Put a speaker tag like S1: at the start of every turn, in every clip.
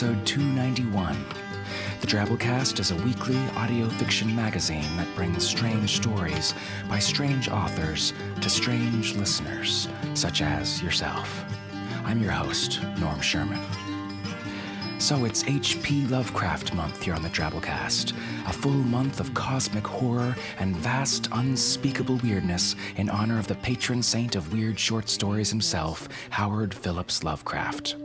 S1: Episode 291. The Drabblecast is a weekly audio fiction magazine that brings strange stories by strange authors to strange listeners, such as yourself. I'm your host, Norm Sherman. So it's H.P. Lovecraft month here on the Drabblecast, a full month of cosmic horror and vast, unspeakable weirdness in honor of the patron saint of weird short stories himself, Howard Phillips Lovecraft.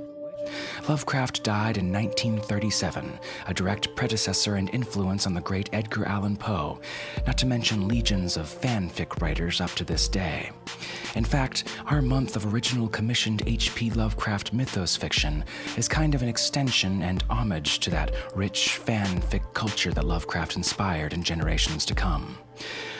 S1: Lovecraft died in 1937, a direct predecessor and influence on the great Edgar Allan Poe, not to mention legions of fanfic writers up to this day. In fact, our month of original commissioned H.P. Lovecraft mythos fiction is kind of an extension and homage to that rich fanfic culture that Lovecraft inspired in generations to come.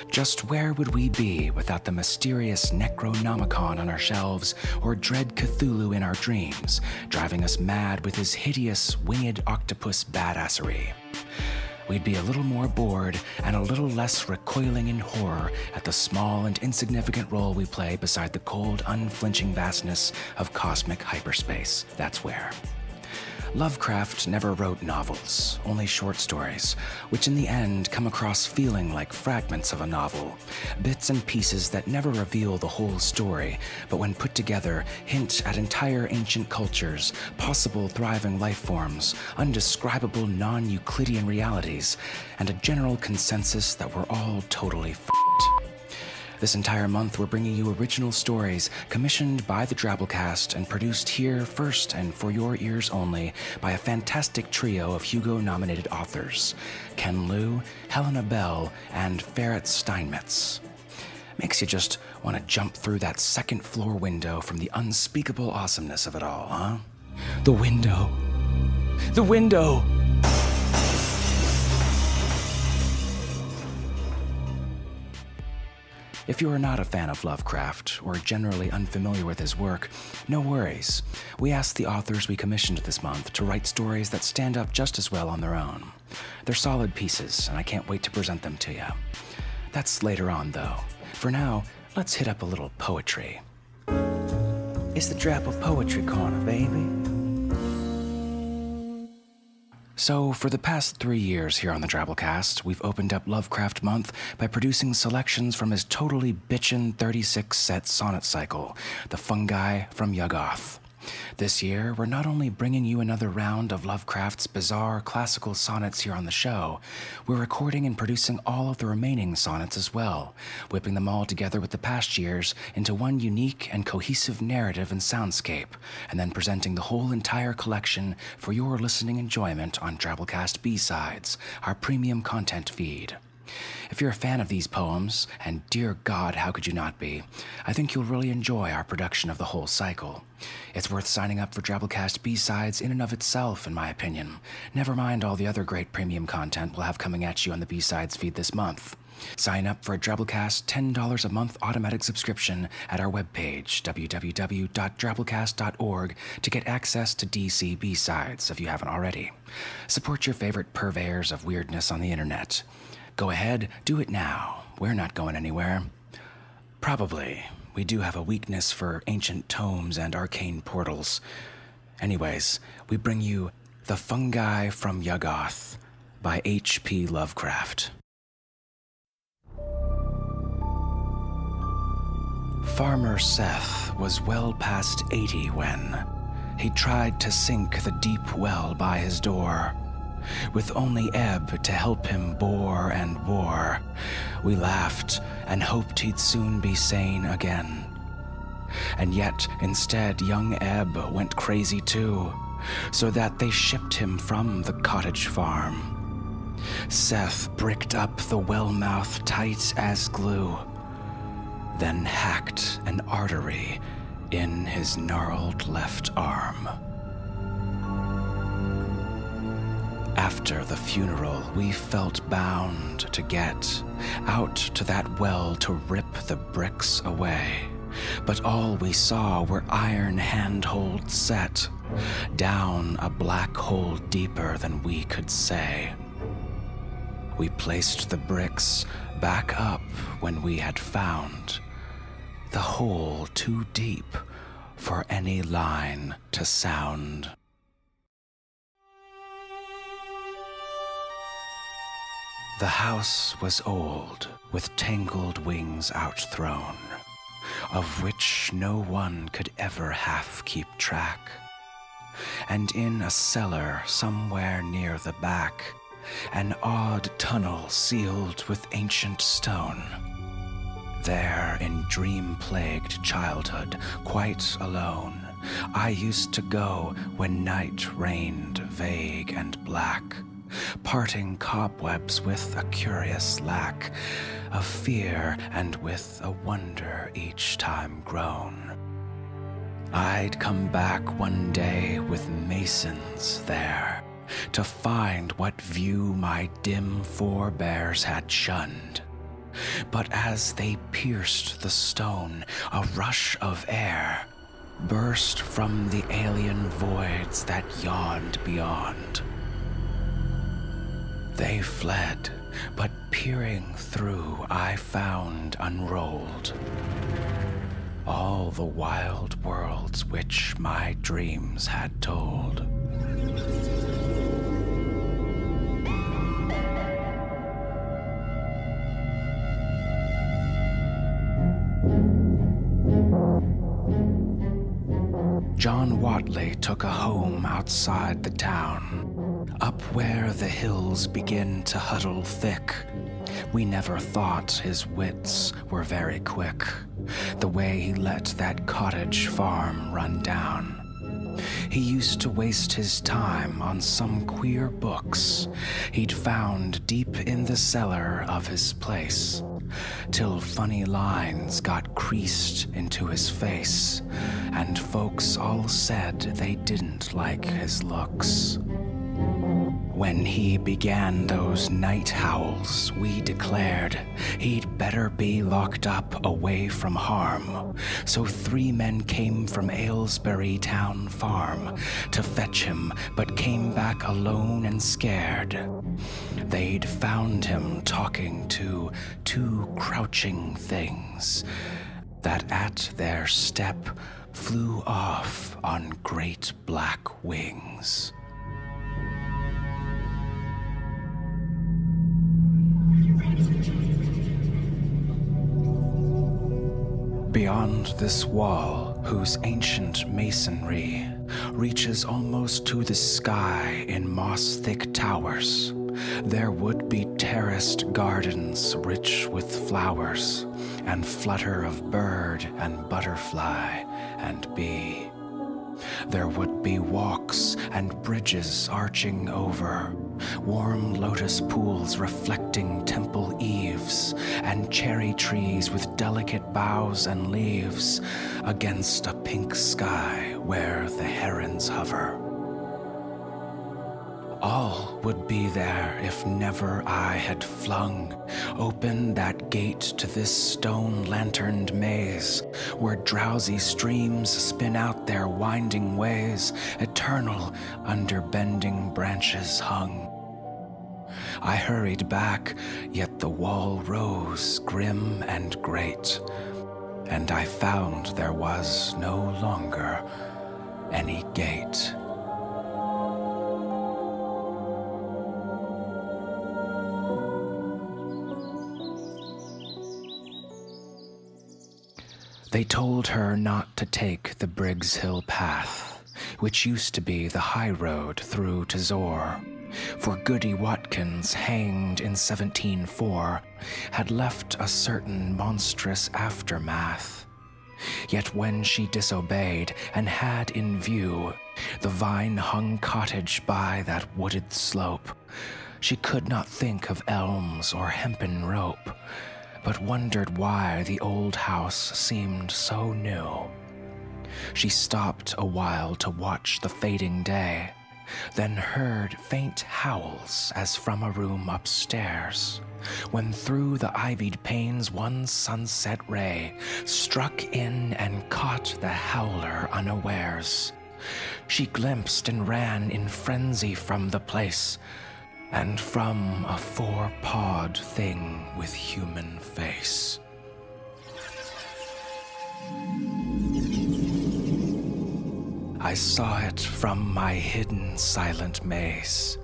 S1: Just where would we be without the mysterious Necronomicon on our shelves or dread Cthulhu in our dreams, driving us mad with his hideous winged octopus badassery? We'd be a little more bored and a little less recoiling in horror at the small and insignificant role we play beside the cold, unflinching vastness of cosmic hyperspace. That's where. Lovecraft never wrote novels, only short stories, which in the end come across feeling like fragments of a novel, bits and pieces that never reveal the whole story, but when put together, hint at entire ancient cultures, possible thriving life forms, undescribable non Euclidean realities, and a general consensus that we're all totally f***ed. This entire month, we're bringing you original stories commissioned by the Drabblecast and produced here first and for your ears only by a fantastic trio of Hugo nominated authors Ken Liu, Helena Bell, and Ferrett Steinmetz. Makes you just want to jump through that second floor window from the unspeakable awesomeness of it all, huh? The window. The window! If you are not a fan of Lovecraft or generally unfamiliar with his work, no worries. We asked the authors we commissioned this month to write stories that stand up just as well on their own. They're solid pieces, and I can't wait to present them to you. That's later on, though. For now, let's hit up a little poetry. It's the Drap of Poetry Corner, baby. So, for the past three years here on the Drabblecast, we've opened up Lovecraft Month by producing selections from his totally bitchin' 36 set sonnet cycle, The Fungi from Yuggoth. This year, we're not only bringing you another round of Lovecraft's bizarre classical sonnets here on the show, we're recording and producing all of the remaining sonnets as well, whipping them all together with the past years into one unique and cohesive narrative and soundscape, and then presenting the whole entire collection for your listening enjoyment on Drabblecast B-Sides, our premium content feed. If you're a fan of these poems, and dear God, how could you not be, I think you'll really enjoy our production of the whole cycle. It's worth signing up for Drabblecast B-Sides in and of itself, in my opinion. Never mind all the other great premium content we'll have coming at you on the B-Sides feed this month. Sign up for a Drabblecast $10 a month automatic subscription at our webpage, www.drabblecast.org, to get access to DC B-Sides if you haven't already. Support your favorite purveyors of weirdness on the internet. Go ahead, do it now. We're not going anywhere. Probably. We do have a weakness for ancient tomes and arcane portals. Anyways, we bring you The Fungi from Yuggoth by H.P. Lovecraft. Farmer Seth was well past 80 when he tried to sink the deep well by his door. With only Ebb to help him bore and bore, we laughed and hoped he'd soon be sane again. And yet, instead, young Ebb went crazy too, so that they shipped him from the cottage farm. Seth bricked up the well mouth tight as glue, then hacked an artery in his gnarled left arm. After the funeral, we felt bound to get out to that well to rip the bricks away. But all we saw were iron handholds set down a black hole deeper than we could say. We placed the bricks back up when we had found the hole too deep for any line to sound. The house was old, with tangled wings outthrown, of which no one could ever half keep track. And in a cellar somewhere near the back, an odd tunnel sealed with ancient stone. There, in dream plagued childhood, quite alone, I used to go when night reigned vague and black parting cobwebs with a curious lack of fear and with a wonder each time grown. I'd come back one day with masons there to find what view my dim forebears had shunned. But as they pierced the stone, a rush of air burst from the alien voids that yawned beyond. They fled, but peering through, I found unrolled all the wild worlds which my dreams had told. John Whateley took a home outside the town, up where the hills begin to huddle thick. We never thought his wits were very quick, the way he let that cottage farm run down. He used to waste his time on some queer books he'd found deep in the cellar of his place, till funny lines got creased into his face, and folks all said they didn't like his looks. When he began those night howls, we declared he'd better be locked up away from harm. So three men came from Aylesbury Town Farm to fetch him, but came back alone and scared. They'd found him talking to two crouching things that at their step flew off on great black wings. Beyond this wall, whose ancient masonry reaches almost to the sky in moss thick towers, there would be terraced gardens rich with flowers, and flutter of bird and butterfly and bee. There would be walks and bridges arching over, warm lotus pools reflecting temple eaves, and cherry trees with delicate boughs and leaves against a pink sky where the herons hover. All would be there if never I had flung open that gate to this stone lanterned maze, where drowsy streams spin out their winding ways, eternal under bending branches hung. I hurried back, yet the wall rose grim and great, and I found there was no longer any gate. They told her not to take the Briggs Hill path, which used to be the high road through to Zoar, for Goody Watkins, hanged in 1704, had left a certain monstrous aftermath. Yet when she disobeyed and had in view the vine hung cottage by that wooded slope, She could not think of elms or hempen rope, but wondered why the old house seemed so new. She stopped a while to watch the fading day, then heard faint howls as from a room upstairs. When through the ivied panes one sunset ray struck in and caught the howler unawares. She glimpsed and ran in frenzy from the place, and from a four pawed thing with human face. I saw it from my hidden silent maze,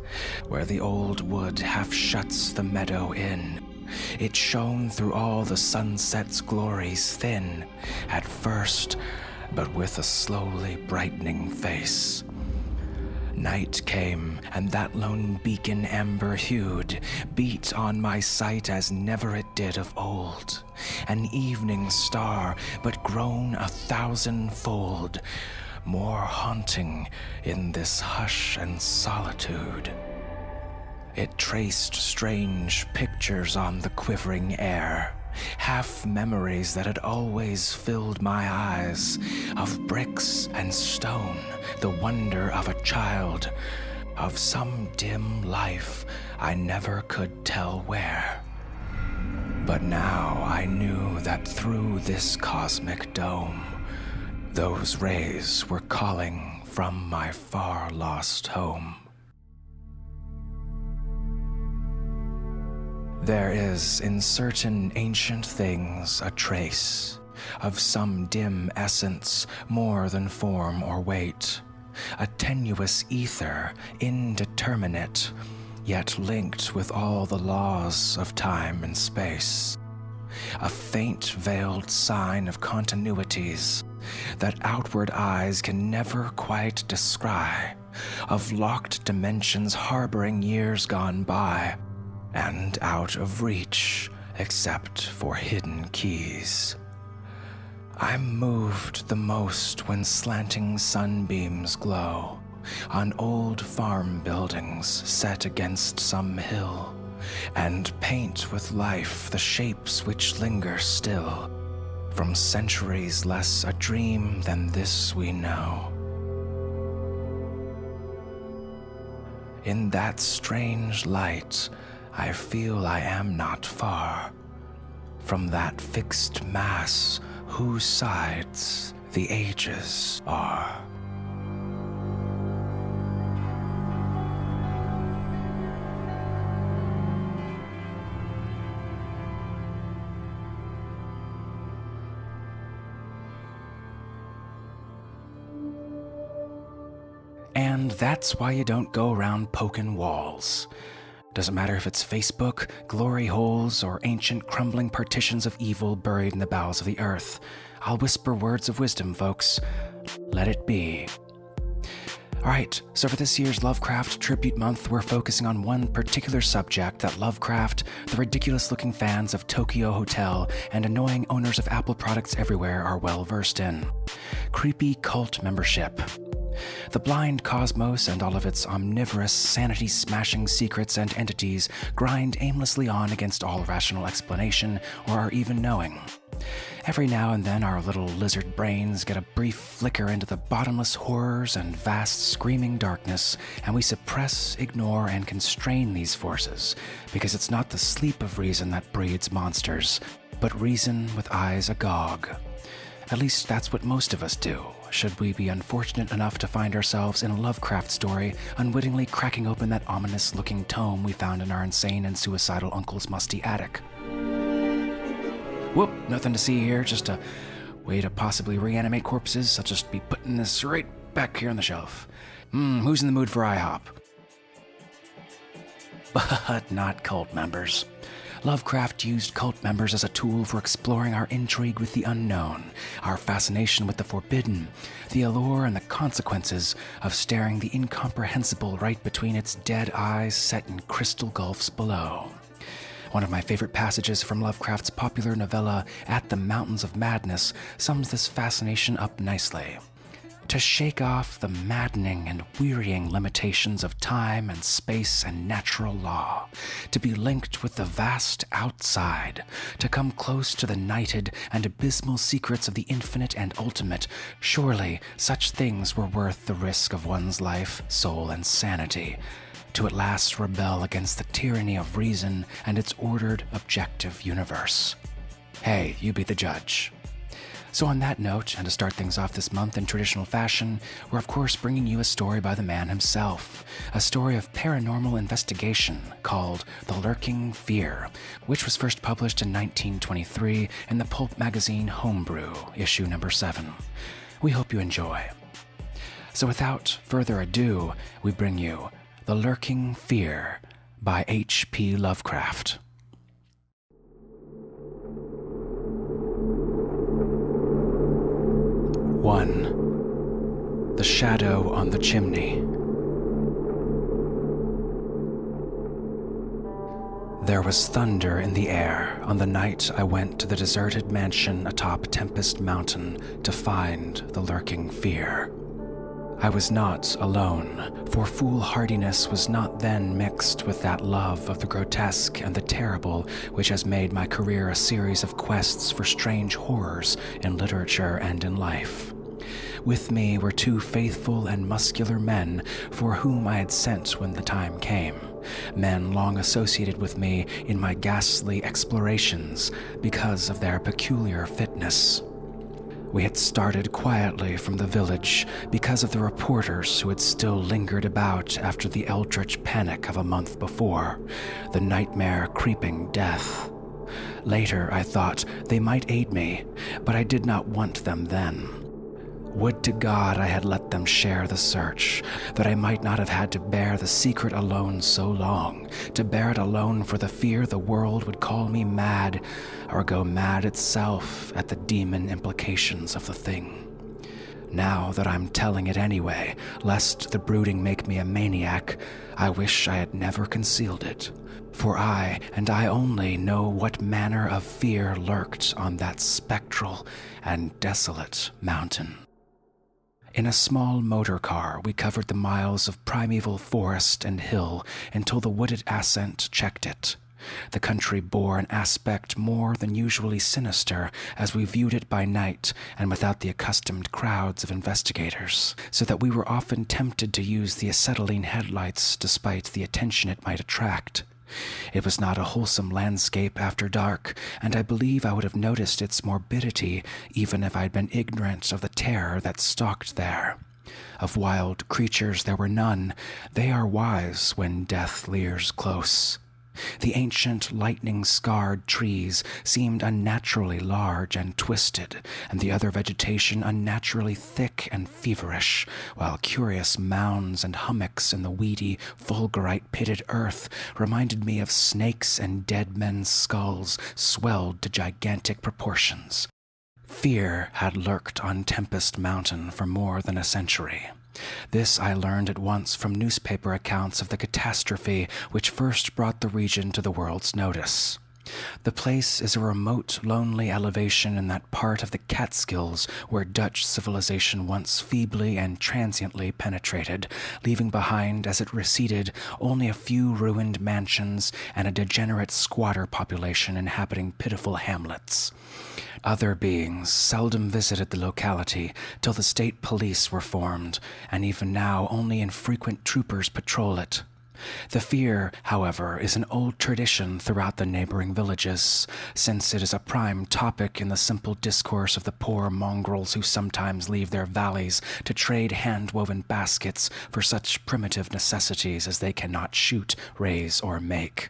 S1: where the old wood half shuts the meadow in. It shone through all the sunset's glories thin, at first, but with a slowly brightening face. Night came, and that lone beacon amber hued beat on my sight as never it did of old. An evening star, but grown a thousandfold, more haunting in this hush and solitude. It traced strange pictures on the quivering air, half memories that had always filled my eyes, of bricks and stone, the wonder of a child, of some dim life I never could tell where. But now I knew that through this cosmic dome, those rays were calling from my far lost home. There is in certain ancient things a trace of some dim essence more than form or weight, a tenuous ether, indeterminate, yet linked with all the laws of time and space. A faint veiled sign of continuities that outward eyes can never quite descry, of locked dimensions harboring years gone by and out of reach except for hidden keys. I'm moved the most when slanting sunbeams glow on old farm buildings set against some hill and paint with life the shapes which linger still from centuries less a dream than this we know. In that strange light, I feel I am not far from that fixed mass whose sides the ages are. And that's why you don't go around poking walls. Doesn't matter if it's Facebook, glory holes, or ancient crumbling partitions of evil buried in the bowels of the earth. I'll whisper words of wisdom, folks. Let it be. Alright, so for this year's Lovecraft Tribute Month, we're focusing on one particular subject that Lovecraft, the ridiculous looking fans of Tokio Hotel, and annoying owners of Apple products everywhere are well versed in creepy cult membership. The blind cosmos and all of its omnivorous, sanity smashing secrets and entities grind aimlessly on against all rational explanation or our even knowing. Every now and then, our little lizard brains get a brief flicker into the bottomless horrors and vast screaming darkness, and we suppress, ignore, and constrain these forces because it's not the sleep of reason that breeds monsters, but reason with eyes agog. At least that's what most of us do, should we be unfortunate enough to find ourselves in a Lovecraft story, unwittingly cracking open that ominous looking tome we found in our insane and suicidal uncle's musty attic. Whoop, nothing to see here, just a way to possibly reanimate corpses. I'll just be putting this right back here on the shelf. Hmm, who's in the mood for IHOP? But not cult members. Lovecraft used cult members as a tool for exploring our intrigue with the unknown, our fascination with the forbidden, the allure and the consequences of staring the incomprehensible right between its dead eyes set in crystal gulfs below. One of my favorite passages from Lovecraft's popular novella, At the Mountains of Madness, sums this fascination up nicely. To shake off the maddening and wearying limitations of time and space and natural law, to be linked with the vast outside, to come close to the nighted and abysmal secrets of the infinite and ultimate, surely such things were worth the risk of one's life, soul, and sanity. To at last rebel against the tyranny of reason and its ordered, objective universe. Hey, you be the judge. So, on that note, and to start things off this month in traditional fashion, we're of course bringing you a story by the man himself. A story of paranormal investigation called The Lurking Fear, which was first published in 1923 in the pulp magazine Homebrew, issue number 7. We hope you enjoy. So, without further ado, we bring you The Lurking Fear by H.P. Lovecraft. 1. The Shadow on the Chimney. There was thunder in the air on the night I went to the deserted mansion atop Tempest Mountain to find the lurking fear. I was not alone, for foolhardiness was not then mixed with that love of the grotesque and the terrible which has made my career a series of quests for strange horrors in literature and in life. With me were two faithful and muscular men for whom I had sent when the time came, men long associated with me in my ghastly explorations because of their peculiar fitness. We had started quietly from the village because of the reporters who had still lingered about after the eldritch panic of a month before, the nightmare creeping death. Later, I thought they might aid me, but I did not want them then. Would to God I had let them share the search, that I might not have had to bear the secret alone so long, to bear it alone for the fear the world would call me mad, or go mad itself at the demon implications of the thing. Now that I'm telling it anyway, lest the brooding make me a maniac, I wish I had never concealed it. For I, and I only, know what manner of fear lurked on that spectral and desolate mountain. In a small motor car, we covered the miles of primeval forest and hill until the wooded ascent checked it. The country bore an aspect more than usually sinister as we viewed it by night and without the accustomed crowds of investigators, so that we were often tempted to use the acetylene headlights despite the attention it might attract. It was not a wholesome landscape after dark, and I believe I would have noticed its morbidity even if I had been ignorant of the terror that stalked there. Of wild creatures there were none. They are wise when death leers close. The ancient lightning scarred trees seemed unnaturally large and twisted, and the other vegetation unnaturally thick and feverish, while curious mounds and hummocks in the weedy, fulgurite pitted earth reminded me of snakes and dead men's skulls swelled to gigantic proportions. Fear had lurked on Tempest Mountain for more than a century. This I learned at once from newspaper accounts of the catastrophe which first brought the region to the world's notice. The place is a remote, lonely elevation in that part of the Catskills where Dutch civilization once feebly and transiently penetrated, leaving behind, as it receded, only a few ruined mansions and a degenerate squatter population inhabiting pitiful hamlets. Other beings seldom visited the locality till the state police were formed, and even now only infrequent troopers patrol it. The fear, however, is an old tradition throughout the neighboring villages, since it is a prime topic in the simple discourse of the poor mongrels who sometimes leave their valleys to trade hand woven baskets for such primitive necessities as they cannot shoot, raise, or make.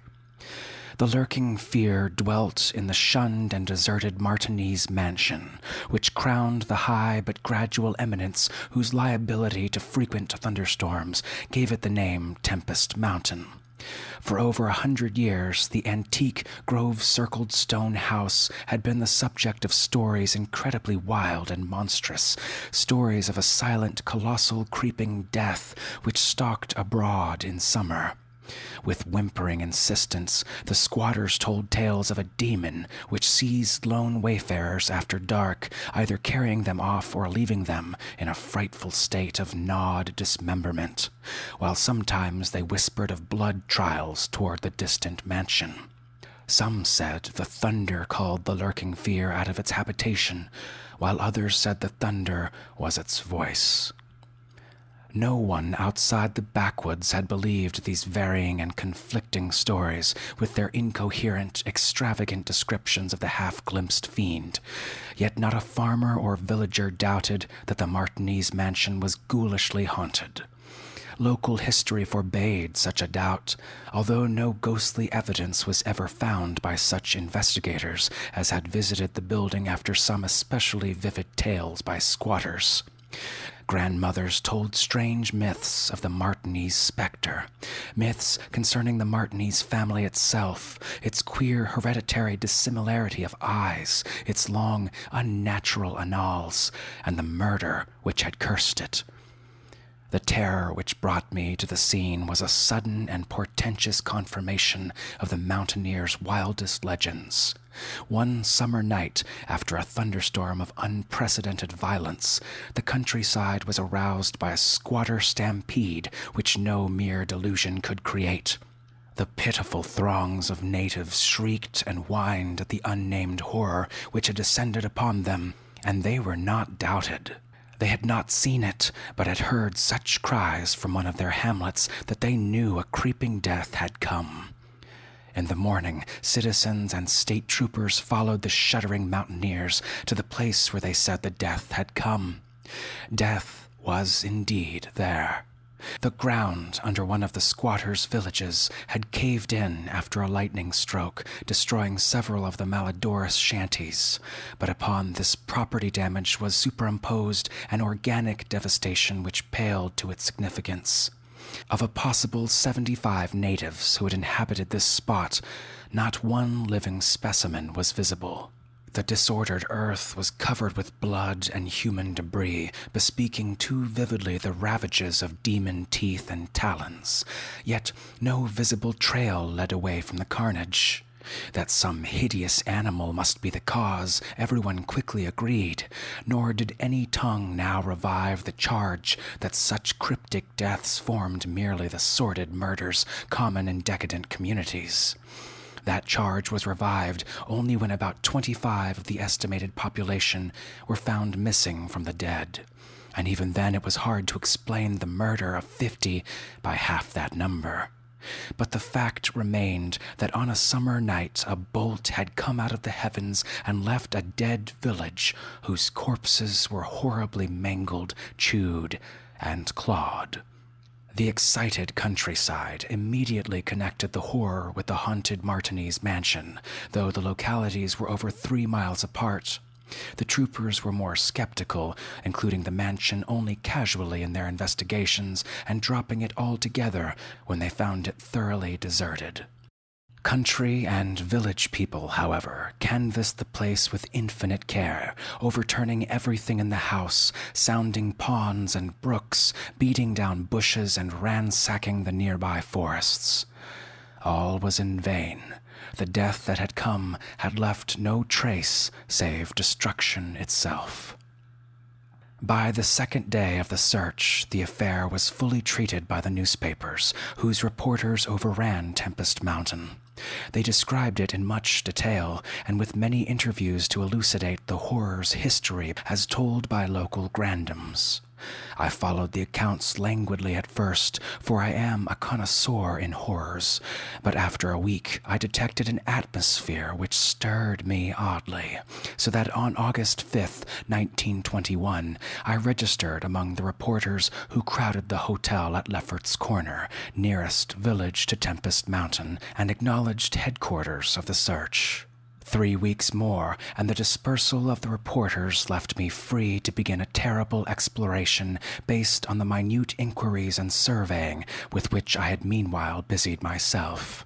S1: The lurking fear dwelt in the shunned and deserted Martense mansion, which crowned the high but gradual eminence whose liability to frequent thunderstorms gave it the name Tempest Mountain. For over a hundred years, the antique grove circled stone house had been the subject of stories incredibly wild and monstrous, stories of a silent, colossal, creeping death which stalked abroad in summer. With whimpering insistence, the squatters told tales of a demon which seized lone wayfarers after dark, either carrying them off or leaving them in a frightful state of gnawed dismemberment, while sometimes they whispered of blood trials toward the distant mansion. Some said the thunder called the lurking fear out of its habitation, while others said the thunder was its voice. No one outside the backwoods had believed these varying and conflicting stories, with their incoherent, extravagant descriptions of the half glimpsed fiend. Yet not a farmer or villager doubted that the Martense mansion was ghoulishly haunted. Local history forbade such a doubt, although no ghostly evidence was ever found by such investigators as had visited the building after some especially vivid tales by squatters. Grandmothers told strange myths of the Martense specter, myths concerning the Martense family itself, its queer hereditary dissimilarity of eyes, its long, unnatural annals, and the murder which had cursed it. The terror which brought me to the scene was a sudden and portentous confirmation of the mountaineer's wildest legends. One summer night, after a thunderstorm of unprecedented violence, the countryside was aroused by a squatter stampede which no mere delusion could create. The pitiful throngs of natives shrieked and whined at the unnamed horror which had descended upon them, and they were not doubted. They had not seen it, but had heard such cries from one of their hamlets that they knew a creeping death had come. In the morning, citizens and state troopers followed the shuddering mountaineers to the place where they said the death had come. Death was indeed there. The ground under one of the squatters' villages had caved in after a lightning stroke, destroying several of the Malodorous shanties. But upon this property damage was superimposed an organic devastation which paled to its significance. Of a possible 75 natives who had inhabited this spot, not one living specimen was visible. The disordered earth was covered with blood and human debris, bespeaking too vividly the ravages of demon teeth and talons. Yet no visible trail led away from the carnage. That some hideous animal must be the cause, everyone quickly agreed, nor did any tongue now revive the charge that such cryptic deaths formed merely the sordid murders common in decadent communities. That charge was revived only when about 25 of the estimated population were found missing from the dead. And even then, it was hard to explain the murder of 50 by half that number. But the fact remained that on a summer night a bolt had come out of the heavens and left a dead village whose corpses were horribly mangled, chewed, and clawed. The excited countryside immediately connected the horror with the haunted Martense mansion, though the localities were over three miles apart. The troopers were more skeptical, including the mansion only casually in their investigations and dropping it altogether when they found it thoroughly deserted. Country and village people, however, canvassed the place with infinite care, overturning everything in the house, sounding ponds and brooks, beating down bushes, and ransacking the nearby forests. All was in vain. The death that had come had left no trace save destruction itself. By the second day of the search, the affair was fully treated by the newspapers, whose reporters overran Tempest Mountain. They described it in much detail and with many interviews to elucidate the horror's history as told by local grandams. I followed the accounts languidly at first, for I am a connoisseur in horrors, but after a week I detected an atmosphere which stirred me oddly, so that on August 5th, 1921, I registered among the reporters who crowded the hotel at Lefferts Corner, nearest village to Tempest Mountain, and acknowledged headquarters of the search. Three weeks more, and the dispersal of the reporters left me free to begin a terrible exploration based on the minute inquiries and surveying with which I had meanwhile busied myself.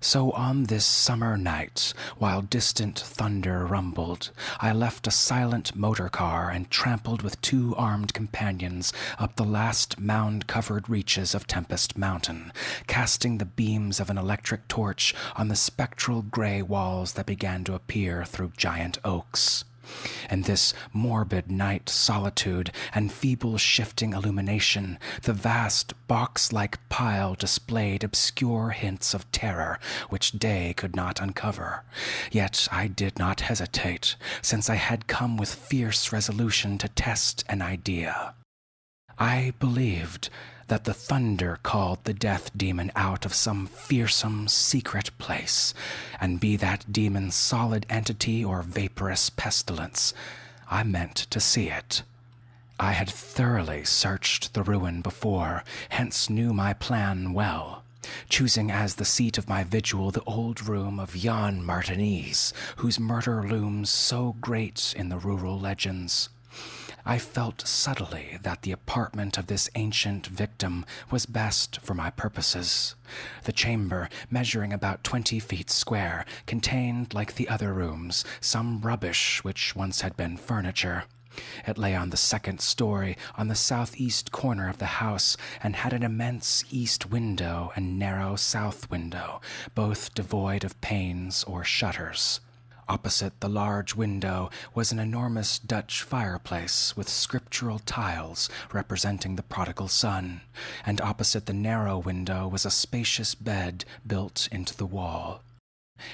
S1: So on this summer night, while distant thunder rumbled, I left a silent motor car and trampled with two armed companions up the last mound covered reaches of Tempest Mountain, casting the beams of an electric torch on the spectral gray walls that began to appear through giant oaks. In this morbid night solitude and feeble shifting illumination, the vast box like pile displayed obscure hints of terror which day could not uncover. Yet I did not hesitate, since I had come with fierce resolution to test an idea. I believed that the thunder called the death demon out of some fearsome secret place, and be that demon solid entity or vaporous pestilence, I meant to see it. I had thoroughly searched the ruin before, hence knew my plan well, choosing as the seat of my vigil the old room of Jan Martense, whose murder looms so great in the rural legends. I felt subtly that the apartment of this ancient victim was best for my purposes. The chamber, measuring about twenty feet square, contained, like the other rooms, some rubbish which once had been furniture. It lay on the second story, on the southeast corner of the house, and had an immense east window and narrow south window, both devoid of panes or shutters. Opposite the large window was an enormous Dutch fireplace with scriptural tiles representing the prodigal son, and opposite the narrow window was a spacious bed built into the wall.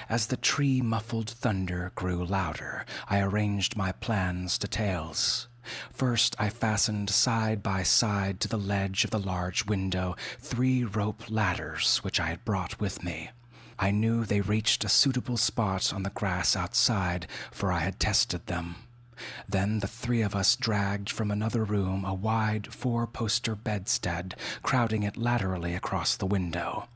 S1: As the tree muffled thunder grew louder, I arranged my plans to tails. First, I fastened side by side to the ledge of the large window three rope ladders which I had brought with me. I knew they reached a suitable spot on the grass outside, for I had tested them. Then the three of us dragged from another room a wide four poster bedstead, crowding it laterally across the window.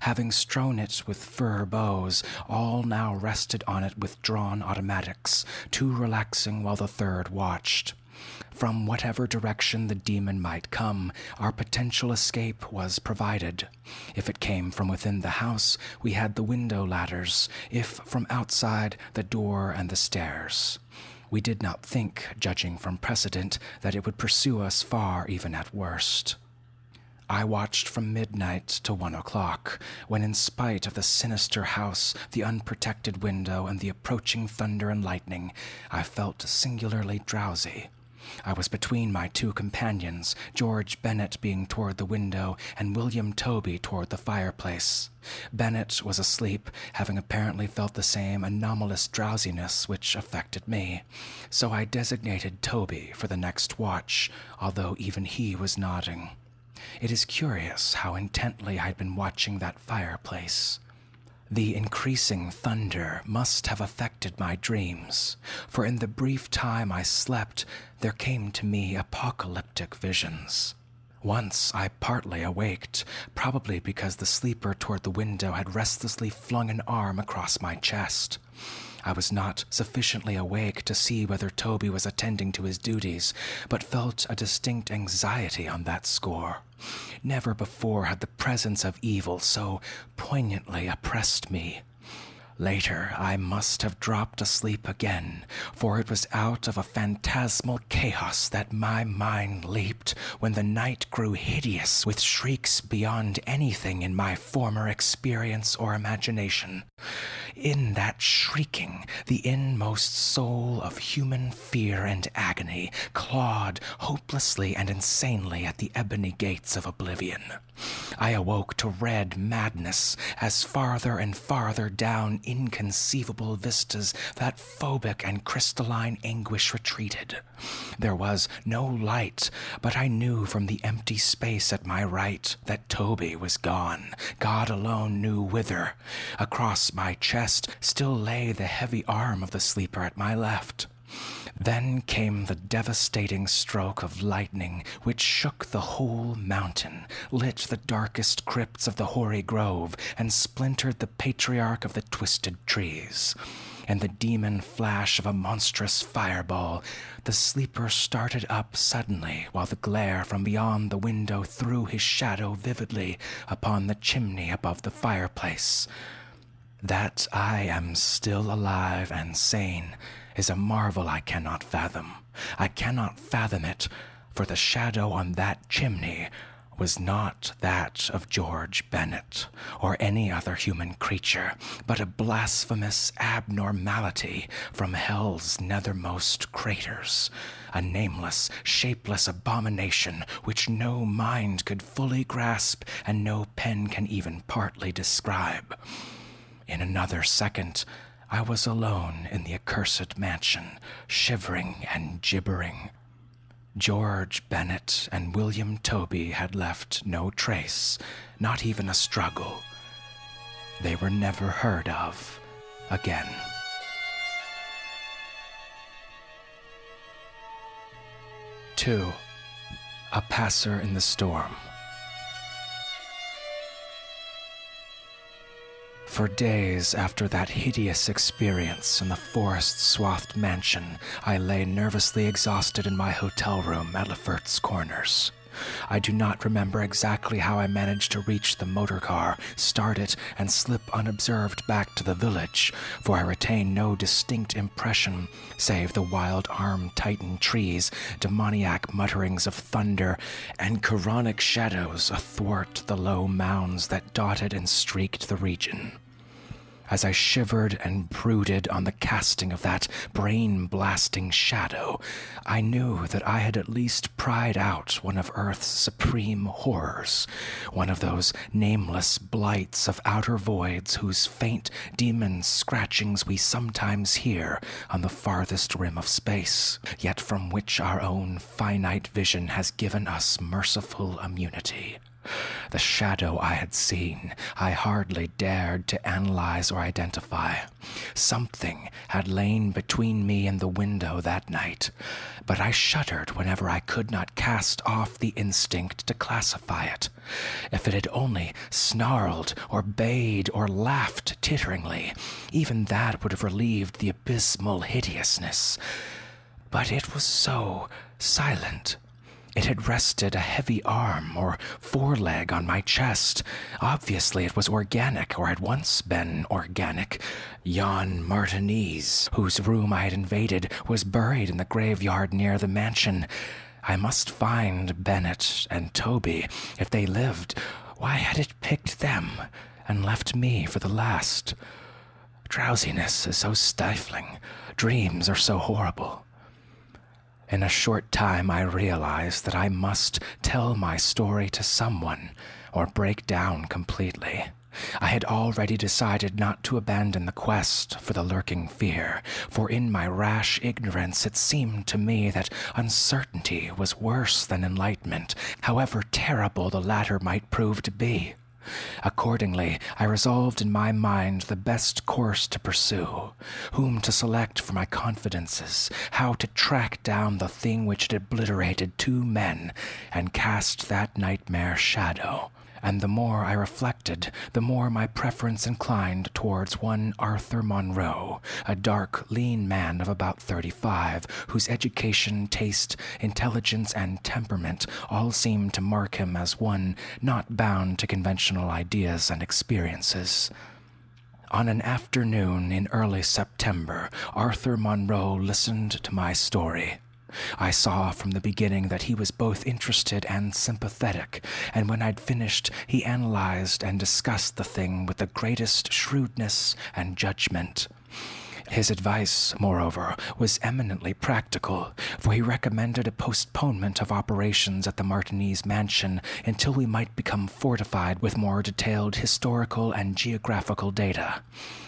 S1: Having strewn it with fir boughs, all now rested on it with drawn automatics, two relaxing while the third watched. From whatever direction the demon might come, our potential escape was provided. If it came from within the house, we had the window ladders, if from outside, the door and the stairs. We did not think, judging from precedent, that it would pursue us far even at worst. I watched from midnight to one o'clock, when, in spite of the sinister house, the unprotected window, and the approaching thunder and lightning, I felt singularly drowsy. I was between my two companions, George Bennett being toward the window and William Tobey toward the fireplace. Bennett was asleep, having apparently felt the same anomalous drowsiness which affected me, so I designated Tobey for the next watch, although even he was nodding. It is curious how intently I had been watching that fireplace. The increasing thunder must have affected my dreams, for in the brief time I slept, there came to me apocalyptic visions. Once I partly awaked, probably because the sleeper toward the window had restlessly flung an arm across my chest. I was not sufficiently awake to see whether Tobey was attending to his duties, but felt a distinct anxiety on that score. Never before had the presence of evil so poignantly oppressed me. Later, I must have dropped asleep again, for it was out of a phantasmal chaos that my mind leaped when the night grew hideous with shrieks beyond anything in my former experience or imagination. In that shrieking, the inmost soul of human fear and agony clawed hopelessly and insanely at the ebony gates of oblivion. I awoke to red madness as farther and farther down inconceivable vistas that phobic and crystalline anguish retreated. There was no light, but I knew from the empty space at my right that Tobey was gone. God alone knew whither. Across my chest still lay the heavy arm of the sleeper at my left. Then came the devastating stroke of lightning which shook the whole mountain, lit the darkest crypts of the hoary grove, and splintered the patriarch of the twisted trees. And the demon flash of a monstrous fireball, the sleeper started up suddenly, while the glare from beyond the window threw his shadow vividly upon the chimney above the fireplace. That I am still alive and sane is a marvel I cannot fathom. I cannot fathom it, for the shadow on that chimney was not that of George Bennett or any other human creature, but a blasphemous abnormality from hell's nethermost craters, a nameless, shapeless abomination which no mind could fully grasp and no pen can even partly describe. In another second, I was alone in the accursed mansion, shivering and gibbering. George Bennett and William Tobey had left no trace, not even a struggle. They were never heard of again. Two, a passer in the storm. For days after that hideous experience in the forest swathed mansion, I lay nervously exhausted in my hotel room at Lefferts Corners. I do not remember exactly how I managed to reach the motor car, start it, and slip unobserved back to the village, for I retain no distinct impression save the wild arm tightened trees, demoniac mutterings of thunder, and Charonian shadows athwart the low mounds that dotted and streaked the region. As I shivered and brooded on the casting of that brain blasting shadow, I knew that I had at least pried out one of Earth's supreme horrors, one of those nameless blights of outer voids whose faint demon scratchings we sometimes hear on the farthest rim of space, yet from which our own finite vision has given us merciful immunity. The shadow I had seen, I hardly dared to analyze or identify. Something had lain between me and the window that night, but I shuddered whenever I could not cast off the instinct to classify it. If it had only snarled or bayed or laughed titteringly, even that would have relieved the abysmal hideousness. But it was so silent it had rested a heavy arm or foreleg on my chest. Obviously, it was organic, or had once been organic. Jan Martense, whose room I had invaded, was buried in the graveyard near the mansion. I must find Bennett and Tobey. If they lived, why had it picked them and left me for the last? Drowsiness is so stifling. Dreams are so horrible. In a short time, I realized that I must tell my story to someone or break down completely. I had already decided not to abandon the quest for the lurking fear, for in my rash ignorance it seemed to me that uncertainty was worse than enlightenment, however terrible the latter might prove to be. Accordingly, I resolved in my mind the best course to pursue, whom to select for my confidences, how to track down the thing which had obliterated two men and cast that nightmare shadow and the more I reflected, the more my preference inclined towards one Arthur Monroe, a dark, lean man of about thirty five, whose education, taste, intelligence, and temperament all seemed to mark him as one not bound to conventional ideas and experiences. On an afternoon in early September, Arthur Monroe listened to my story. I saw from the beginning that he was both interested and sympathetic, and when I'd finished, he analyzed and discussed the thing with the greatest shrewdness and judgment. His advice, moreover, was eminently practical, for he recommended a postponement of operations at the Martense mansion until we might become fortified with more detailed historical and geographical data.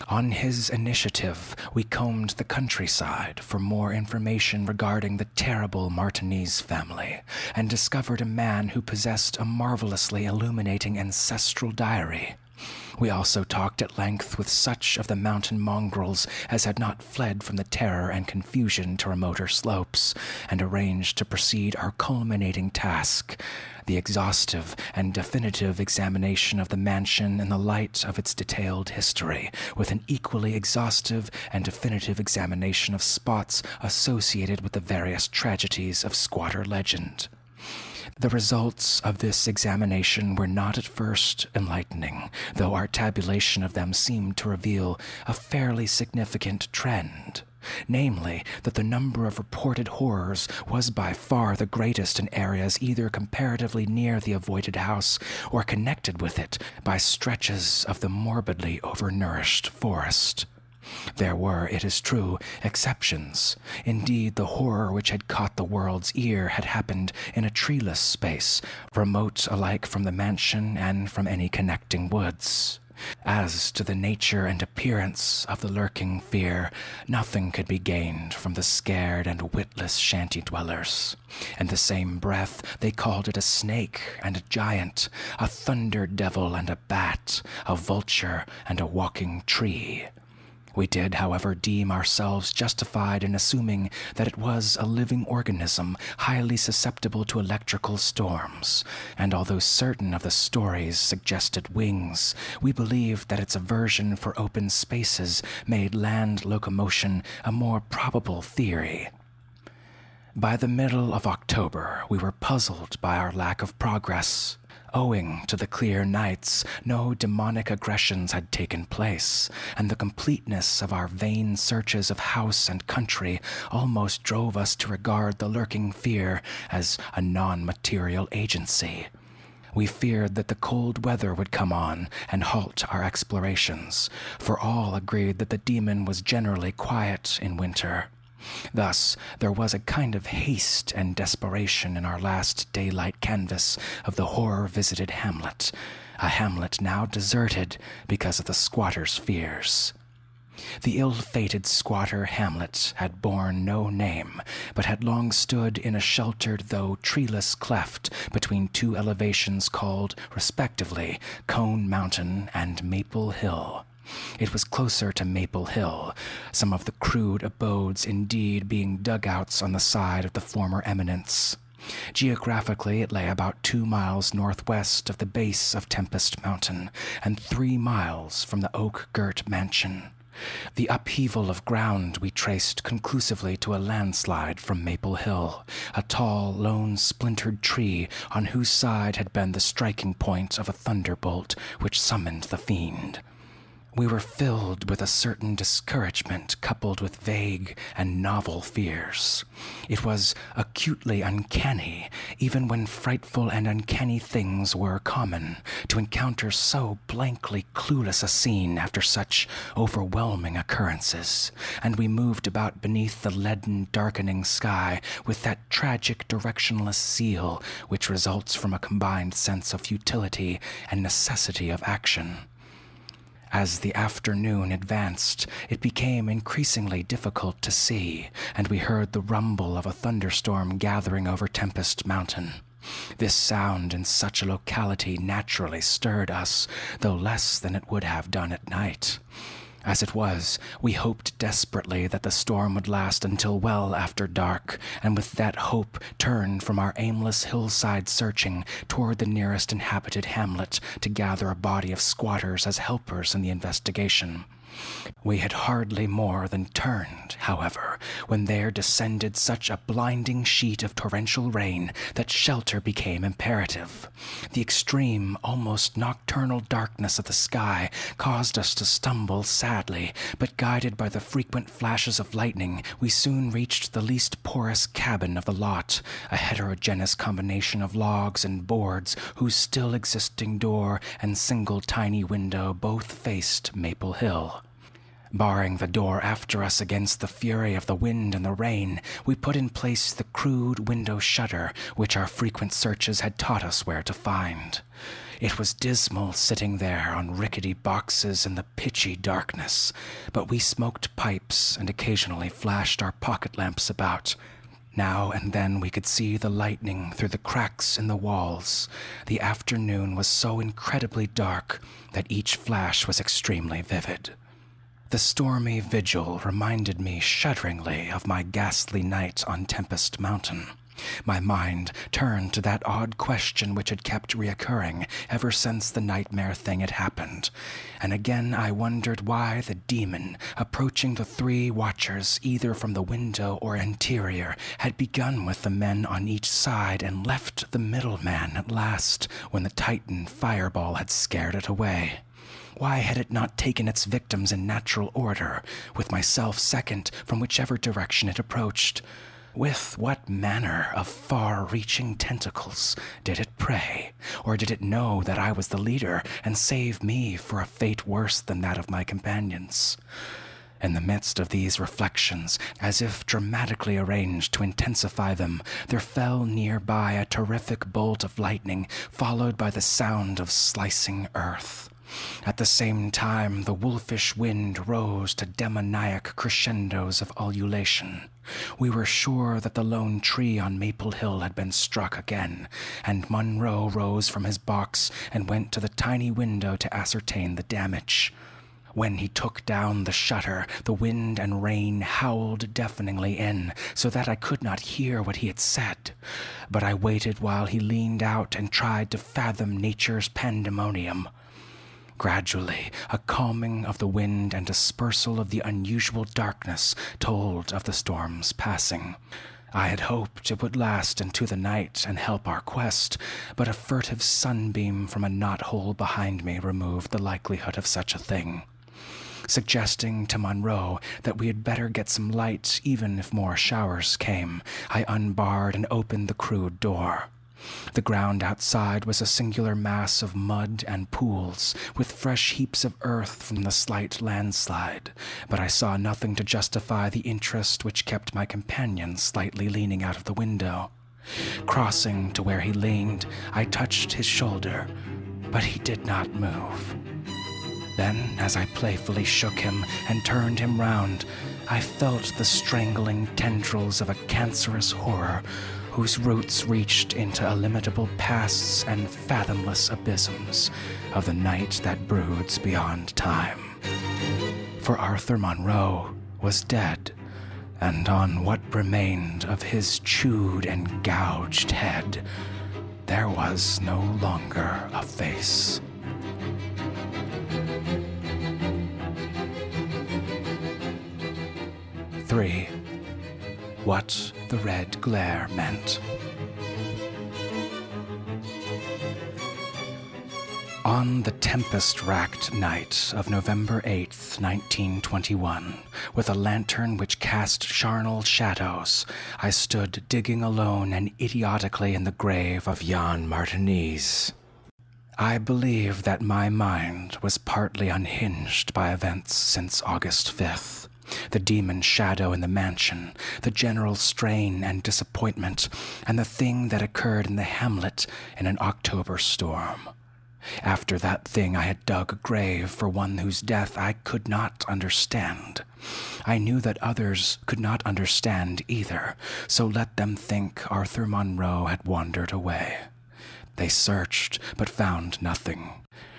S1: On his initiative, we combed the countryside for more information regarding the terrible Martense family, and discovered a man who possessed a marvelously illuminating ancestral diary. We also talked at length with such of the mountain mongrels as had not fled from the terror and confusion to remoter slopes, and arranged to proceed our culminating task the exhaustive and definitive examination of the mansion in the light of its detailed history, with an equally exhaustive and definitive examination of spots associated with the various tragedies of squatter legend. The results of this examination were not at first enlightening, though our tabulation of them seemed to reveal a fairly significant trend. Namely, that the number of reported horrors was by far the greatest in areas either comparatively near the avoided house or connected with it by stretches of the morbidly overnourished forest. There were, it is true, exceptions. Indeed, the horror which had caught the world's ear had happened in a treeless space, remote alike from the mansion and from any connecting woods. As to the nature and appearance of the lurking fear, nothing could be gained from the scared and witless shanty dwellers. In the same breath, they called it a snake and a giant, a thunder devil and a bat, a vulture and a walking tree. We did, however, deem ourselves justified in assuming that it was a living organism highly susceptible to electrical storms, and although certain of the stories suggested wings, we believed that its aversion for open spaces made land locomotion a more probable theory. By the middle of October, we were puzzled by our lack of progress. Owing to the clear nights, no demonic aggressions had taken place, and the completeness of our vain searches of house and country almost drove us to regard the lurking fear as a non material agency. We feared that the cold weather would come on and halt our explorations, for all agreed that the demon was generally quiet in winter. Thus, there was a kind of haste and desperation in our last daylight canvass of the horror visited hamlet, a hamlet now deserted because of the squatter's fears. The ill fated squatter hamlet had borne no name, but had long stood in a sheltered though treeless cleft between two elevations called, respectively, Cone Mountain and Maple Hill. It was closer to Maple Hill, some of the crude abodes indeed being dugouts on the side of the former eminence. Geographically, it lay about two miles northwest of the base of Tempest Mountain and three miles from the oak girt mansion. The upheaval of ground we traced conclusively to a landslide from Maple Hill, a tall, lone, splintered tree on whose side had been the striking point of a thunderbolt which summoned the fiend. We were filled with a certain discouragement coupled with vague and novel fears. It was acutely uncanny, even when frightful and uncanny things were common, to encounter so blankly clueless a scene after such overwhelming occurrences, and we moved about beneath the leaden, darkening sky with that tragic, directionless zeal which results from a combined sense of futility and necessity of action. As the afternoon advanced, it became increasingly difficult to see, and we heard the rumble of a thunderstorm gathering over Tempest Mountain. This sound in such a locality naturally stirred us, though less than it would have done at night. As it was, we hoped desperately that the storm would last until well after dark, and with that hope turned from our aimless hillside searching toward the nearest inhabited hamlet to gather a body of squatters as helpers in the investigation. We had hardly more than turned, however, when there descended such a blinding sheet of torrential rain that shelter became imperative. The extreme, almost nocturnal darkness of the sky caused us to stumble sadly, but guided by the frequent flashes of lightning, we soon reached the least porous cabin of the lot, a heterogeneous combination of logs and boards whose still existing door and single tiny window both faced Maple Hill. Barring the door after us against the fury of the wind and the rain, we put in place the crude window shutter which our frequent searches had taught us where to find. It was dismal sitting there on rickety boxes in the pitchy darkness, but we smoked pipes and occasionally flashed our pocket lamps about. Now and then we could see the lightning through the cracks in the walls. The afternoon was so incredibly dark that each flash was extremely vivid. The stormy vigil reminded me shudderingly of my ghastly night on Tempest Mountain. My mind turned to that odd question which had kept reoccurring ever since the nightmare thing had happened, and again I wondered why the demon, approaching the three watchers either from the window or interior, had begun with the men on each side and left the middle man at last when the Titan fireball had scared it away. Why had it not taken its victims in natural order, with myself second from whichever direction it approached? With what manner of far reaching tentacles did it prey? Or did it know that I was the leader and save me for a fate worse than that of my companions? In the midst of these reflections, as if dramatically arranged to intensify them, there fell nearby a terrific bolt of lightning, followed by the sound of slicing earth. At the same time, the wolfish wind rose to demoniac crescendos of ululation. We were sure that the lone tree on Maple Hill had been struck again, and Monroe rose from his box and went to the tiny window to ascertain the damage. When he took down the shutter, the wind and rain howled deafeningly in, so that I could not hear what he had said. But I waited while he leaned out and tried to fathom nature's pandemonium. Gradually, a calming of the wind and dispersal of the unusual darkness told of the storm's passing. I had hoped it would last into the night and help our quest, but a furtive sunbeam from a knothole behind me removed the likelihood of such a thing. Suggesting to Monroe that we had better get some light even if more showers came, I unbarred and opened the crude door. The ground outside was a singular mass of mud and pools, with fresh heaps of earth from the slight landslide, but I saw nothing to justify the interest which kept my companion slightly leaning out of the window. Crossing to where he leaned, I touched his shoulder, but he did not move. Then, as I playfully shook him and turned him round, I felt the strangling tendrils of a cancerous horror whose roots reached into illimitable pasts and fathomless abysms of the night that broods beyond time. For Arthur Monroe was dead, and on what remained of his chewed and gouged head, there was no longer a face. Three. What the red glare meant. On the tempest racked night of November 8th, 1921, with a lantern which cast charnel shadows, I stood digging alone and idiotically in the grave of Jan Martense. I believe that my mind was partly unhinged by events since August 5th the demon shadow in the mansion, the general strain and disappointment, and the thing that occurred in the hamlet in an October storm. After that thing, I had dug a grave for one whose death I could not understand. I knew that others could not understand either, so let them think Arthur Monroe had wandered away. They searched, but found nothing.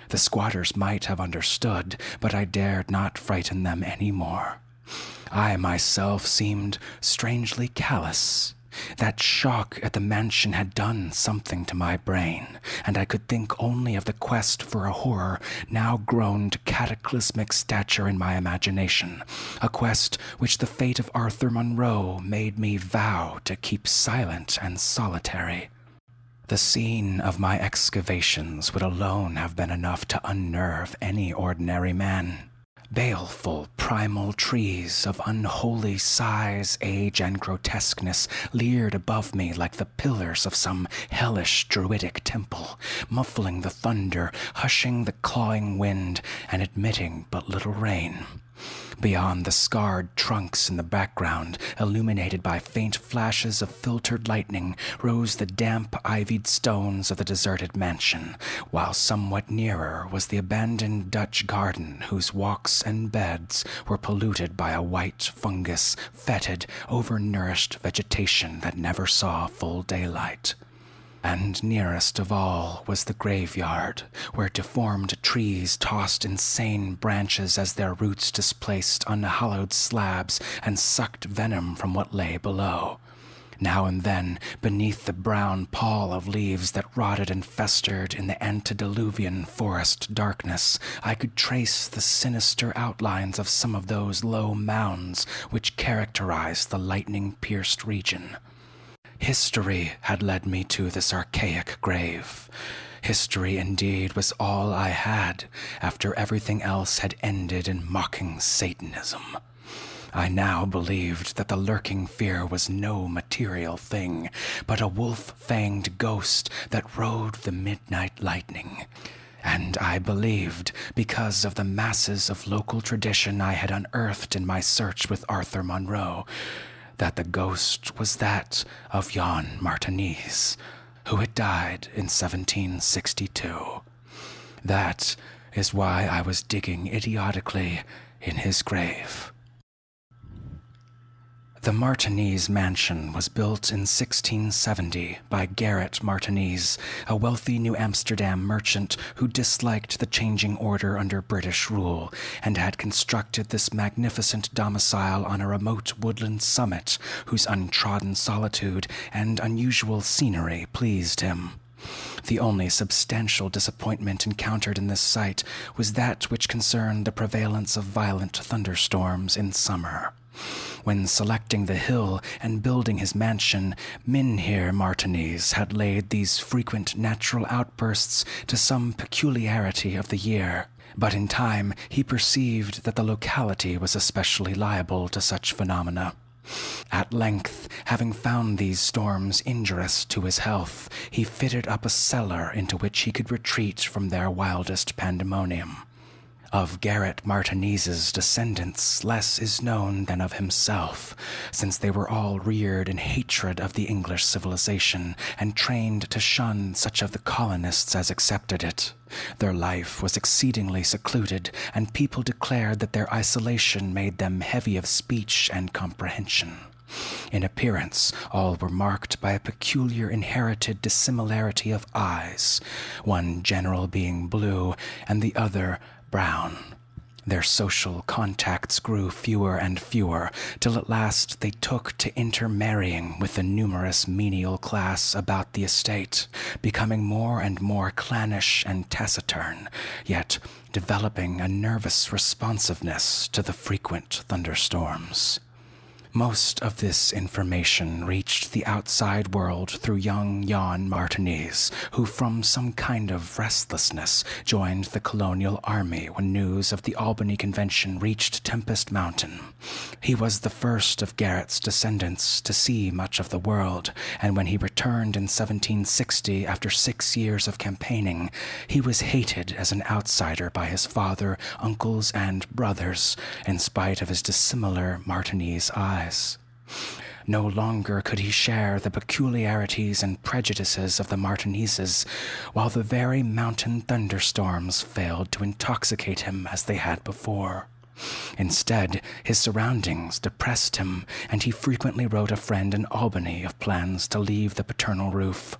S1: The squatters might have understood, but I dared not frighten them any more. I myself seemed strangely callous. That shock at the mansion had done something to my brain, and I could think only of the quest for a horror now grown to cataclysmic stature in my imagination, a quest which the fate of Arthur Monroe made me vow to keep silent and solitary. The scene of my excavations would alone have been enough to unnerve any ordinary man. Baleful primal trees of unholy size, age, and grotesqueness leered above me like the pillars of some hellish druidic temple, muffling the thunder, hushing the clawing wind, and admitting but little rain. Beyond the scarred trunks in the background, illuminated by faint flashes of filtered lightning, rose the damp, ivied stones of the deserted mansion, while somewhat nearer was the abandoned Dutch garden whose walks and beds were polluted by a white fungus, fetid, overnourished vegetation that never saw full daylight. And nearest of all was the graveyard, where deformed trees tossed insane branches as their roots displaced unhallowed slabs and sucked venom from what lay below. Now and then, beneath the brown pall of leaves that rotted and festered in the antediluvian forest darkness, I could trace the sinister outlines of some of those low mounds which characterize the lightning pierced region. History had led me to this archaic grave. History, indeed, was all I had after everything else had ended in mocking Satanism. I now believed that the lurking fear was no material thing, but a wolf fanged ghost that rode the midnight lightning. And I believed, because of the masses of local tradition I had unearthed in my search with Arthur Monroe, that the ghost was that of Jan Martense, who had died in 1762. That is why I was digging idiotically in his grave. The Martense mansion was built in 1670 by Gerrit Martense, a wealthy New Amsterdam merchant who disliked the changing order under British rule and had constructed this magnificent domicile on a remote woodland summit whose untrodden solitude and unusual scenery pleased him. The only substantial disappointment encountered in this site was that which concerned the prevalence of violent thunderstorms in summer. When selecting the hill and building his mansion, Mynheer Martense had laid these frequent natural outbursts to some peculiarity of the year. But in time, he perceived that the locality was especially liable to such phenomena. At length, having found these storms injurious to his health, he fitted up a cellar into which he could retreat from their wildest pandemonium. Of Gerrit Martense's descendants, less is known than of himself, since they were all reared in hatred of the English civilization and trained to shun such of the colonists as accepted it. Their life was exceedingly secluded, and people declared that their isolation made them heavy of speech and comprehension. In appearance, all were marked by a peculiar inherited dissimilarity of eyes, one general being blue and the other brown. Their social contacts grew fewer and fewer, till at last they took to intermarrying with the numerous menial class about the estate, becoming more and more clannish and taciturn, yet developing a nervous responsiveness to the frequent thunderstorms. Most of this information reached the outside world through young Jan Martense, who from some kind of restlessness joined the colonial army when news of the Albany Convention reached Tempest Mountain. He was the first of Gerrit's descendants to see much of the world, and when he returned in 1760 after six years of campaigning, he was hated as an outsider by his father, uncles, and brothers, in spite of his dissimilar Martense eyes. No longer could he share the peculiarities and prejudices of the Martenses, while the very mountain thunderstorms failed to intoxicate him as they had before. Instead, his surroundings depressed him, and he frequently wrote a friend in Albany of plans to leave the paternal roof.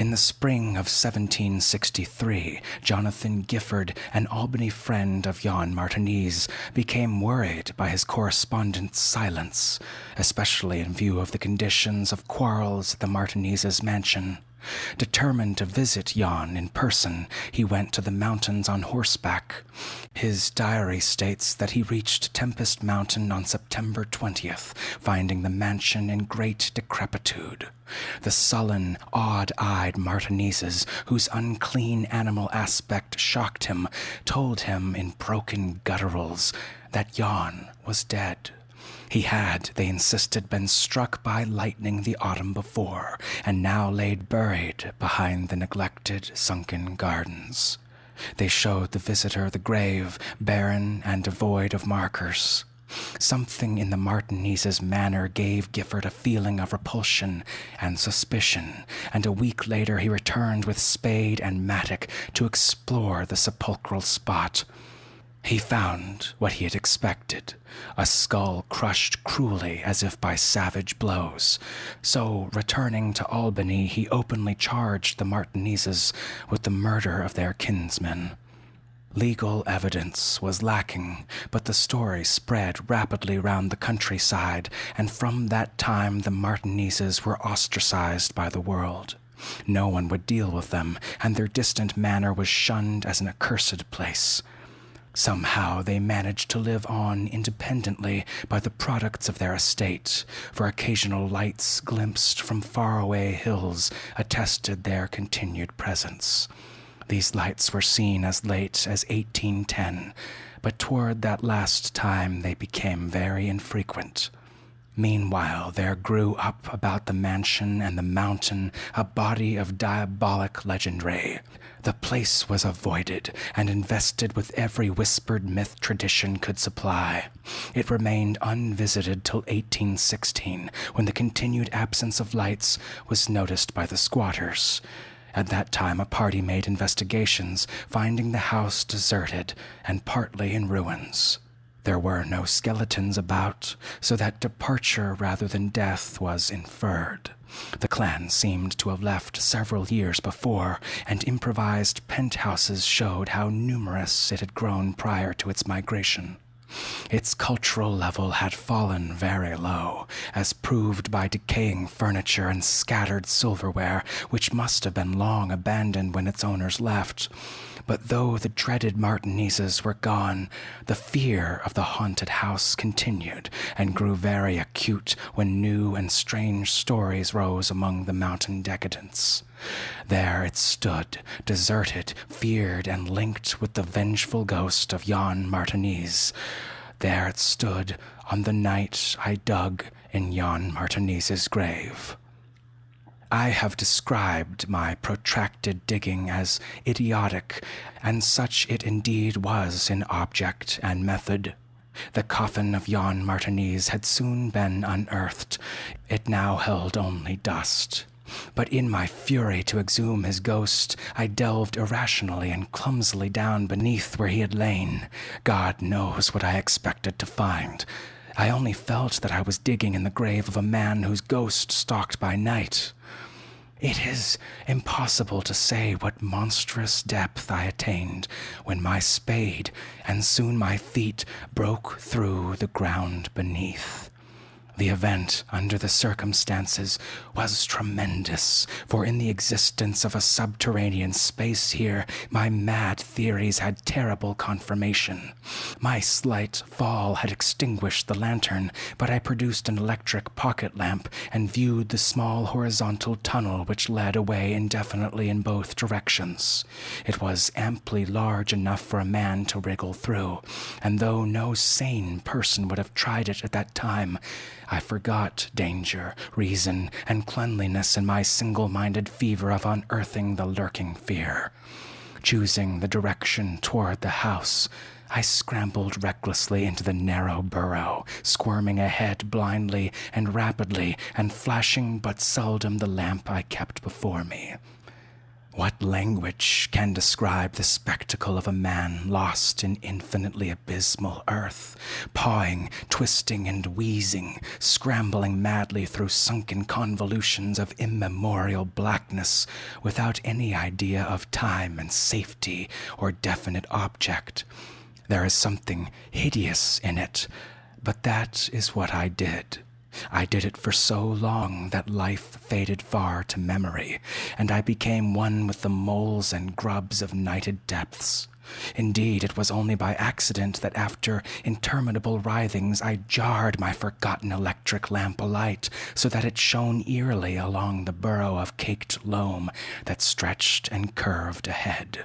S1: In the spring of 1763, Jonathan Gifford, an Albany friend of Jan Martense, became worried by his correspondent's silence, especially in view of the conditions of quarrels at the Martense's mansion. Determined to visit Jan in person, he went to the mountains on horseback. His diary states that he reached Tempest Mountain on September 20th, finding the mansion in great decrepitude. The sullen, odd eyed Martenses, whose unclean animal aspect shocked him, told him in broken gutturals that Jan was dead. He had, they insisted, been struck by lightning the autumn before, and now laid buried behind the neglected sunken gardens. They showed the visitor the grave, barren and devoid of markers. Something in the Martense's manner gave Gifford a feeling of repulsion and suspicion, and a week later he returned with spade and mattock to explore the sepulchral spot. He found what he had expected a skull crushed cruelly as if by savage blows. So, returning to Albany, he openly charged the Martenses with the murder of their kinsman. Legal evidence was lacking, but the story spread rapidly round the countryside, and from that time the Martenses were ostracized by the world. No one would deal with them, and their distant manor was shunned as an accursed place. Somehow they managed to live on independently by the products of their estate, for occasional lights glimpsed from faraway hills attested their continued presence. These lights were seen as late as 1810, but toward that last time they became very infrequent. Meanwhile, there grew up about the mansion and the mountain a body of diabolic legendry. The place was avoided and invested with every whispered myth tradition could supply. It remained unvisited till 1816, when the continued absence of lights was noticed by the squatters. At that time, a party made investigations, finding the house deserted and partly in ruins. There were no skeletons about, so that departure rather than death was inferred. The clan seemed to have left several years before, and improvised penthouses showed how numerous it had grown prior to its migration. Its cultural level had fallen very low, as proved by decaying furniture and scattered silverware, which must have been long abandoned when its owners left. But though the dreaded Martenses were gone, the fear of the haunted house continued and grew very acute when new and strange stories rose among the mountain decadents. There it stood, deserted, feared, and linked with the vengeful ghost of Jan Martense. There it stood on the night I dug in Jan Martense's grave. I have described my protracted digging as idiotic, and such it indeed was in object and method. The coffin of Jan Martense had soon been unearthed. It now held only dust. But in my fury to exhume his ghost, I delved irrationally and clumsily down beneath where he had lain. God knows what I expected to find. I only felt that I was digging in the grave of a man whose ghost stalked by night. It is impossible to say what monstrous depth I attained when my spade and soon my feet broke through the ground beneath. The event, under the circumstances, was tremendous, for in the existence of a subterranean space here, my mad theories had terrible confirmation. My slight fall had extinguished the lantern, but I produced an electric pocket lamp and viewed the small horizontal tunnel which led away indefinitely in both directions. It was amply large enough for a man to wriggle through, and though no sane person would have tried it at that time, I forgot danger, reason, and cleanliness in my single minded fever of unearthing the lurking fear. Choosing the direction toward the house, I scrambled recklessly into the narrow burrow, squirming ahead blindly and rapidly, and flashing but seldom the lamp I kept before me. What language can describe the spectacle of a man lost in infinitely abysmal earth, pawing, twisting, and wheezing, scrambling madly through sunken convolutions of immemorial blackness, without any idea of time and safety or definite object? There is something hideous in it, but that is what I did. I did it for so long that life faded far to memory, and I became one with the moles and grubs of nighted depths. Indeed, it was only by accident that after interminable writhings I jarred my forgotten electric lamp alight so that it shone eerily along the burrow of caked loam that stretched and curved ahead.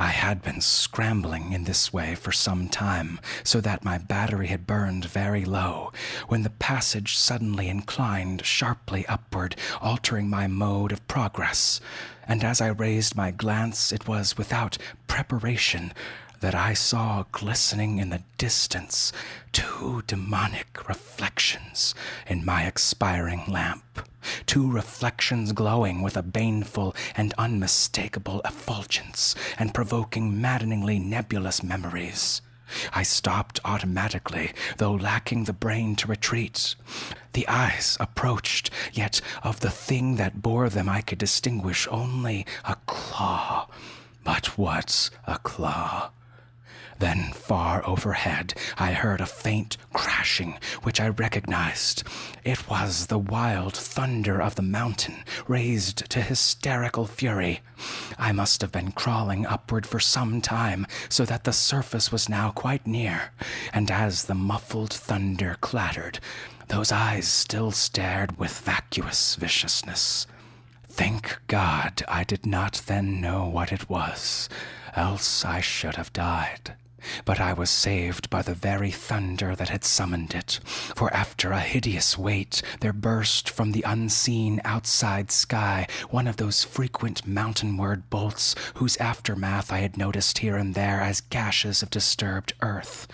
S1: I had been scrambling in this way for some time, so that my battery had burned very low, when the passage suddenly inclined sharply upward, altering my mode of progress. And as I raised my glance, it was without preparation that I saw glistening in the distance two demonic reflections in my expiring lamp. Two reflections glowing with a baneful and unmistakable effulgence and provoking maddeningly nebulous memories. I stopped automatically, though lacking the brain to retreat. The eyes approached, yet of the thing that bore them I could distinguish only a claw. But what a claw! Then, far overhead, I heard a faint crashing, which I recognized. It was the wild thunder of the mountain, raised to hysterical fury. I must have been crawling upward for some time, so that the surface was now quite near, and as the muffled thunder clattered, those eyes still stared with vacuous viciousness. Thank God I did not then know what it was, else I should have died. But I was saved by the very thunder that had summoned it, for after a hideous wait there burst from the unseen outside sky one of those frequent mountainward bolts whose aftermath I had noticed here and there as gashes of disturbed earth.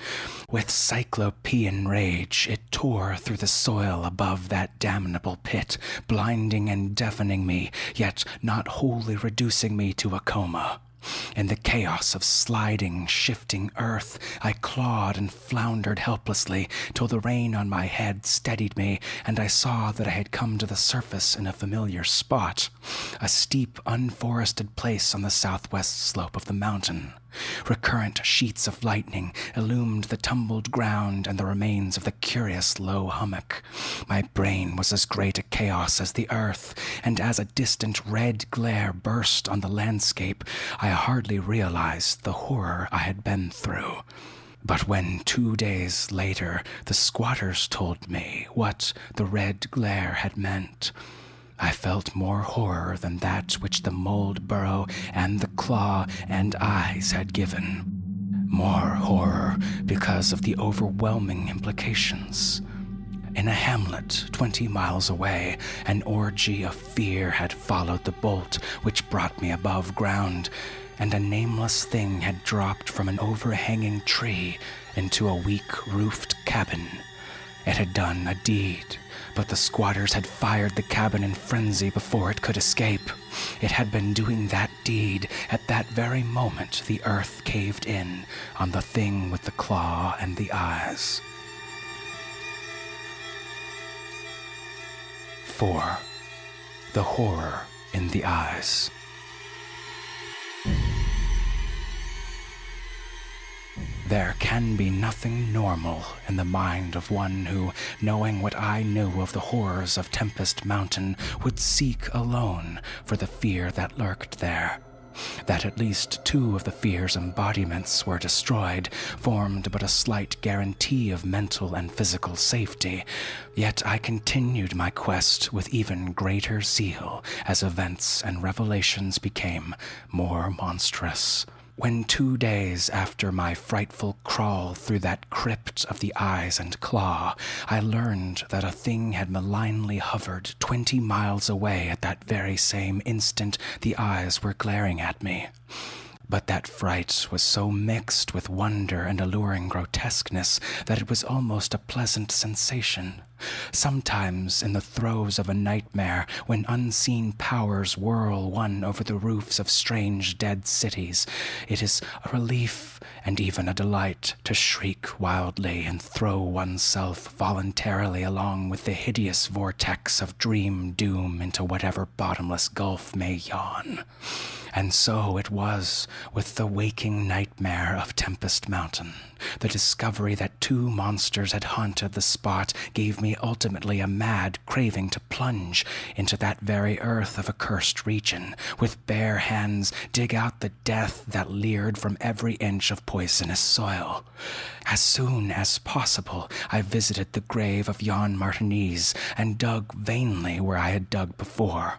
S1: With cyclopean rage it tore through the soil above that damnable pit, blinding and deafening me, yet not wholly reducing me to a coma. In the chaos of sliding, shifting earth, I clawed and floundered helplessly till the rain on my head steadied me, and I saw that I had come to the surface in a familiar spot a steep, unforested place on the southwest slope of the mountain. Recurrent sheets of lightning illumined the tumbled ground and the remains of the curious low hummock. My brain was as great a chaos as the earth, and as a distant red glare burst on the landscape, I hardly realized the horror I had been through. But when two days later the squatters told me what the red glare had meant, I felt more horror than that which the mold burrow and the claw and eyes had given. More horror because of the overwhelming implications. In a hamlet twenty miles away, an orgy of fear had followed the bolt which brought me above ground, and a nameless thing had dropped from an overhanging tree into a weak roofed cabin. It had done a deed but the squatters had fired the cabin in frenzy before it could escape. It had been doing that deed at that very moment the earth caved in on the thing with the claw and the eyes. 4. The horror in the eyes. There can be nothing normal in the mind of one who, knowing what I knew of the horrors of Tempest Mountain, would seek alone for the fear that lurked there. That at least two of the fear's embodiments were destroyed formed but a slight guarantee of mental and physical safety. Yet I continued my quest with even greater zeal as events and revelations became more monstrous. When two days after my frightful crawl through that crypt of the eyes and claw, I learned that a thing had malignly hovered twenty miles away at that very same instant the eyes were glaring at me. But that fright was so mixed with wonder and alluring grotesqueness that it was almost a pleasant sensation. Sometimes, in the throes of a nightmare, when unseen powers whirl one over the roofs of strange dead cities, it is a relief and even a delight to shriek wildly and throw oneself voluntarily along with the hideous vortex of dream doom into whatever bottomless gulf may yawn. And so it was with the waking nightmare of Tempest Mountain. The discovery that two monsters had haunted the spot gave me ultimately a mad craving to plunge into that very earth of a cursed region, with bare hands dig out the death that leered from every inch of poisonous soil. As soon as possible, I visited the grave of Jan Martense and dug vainly where I had dug before.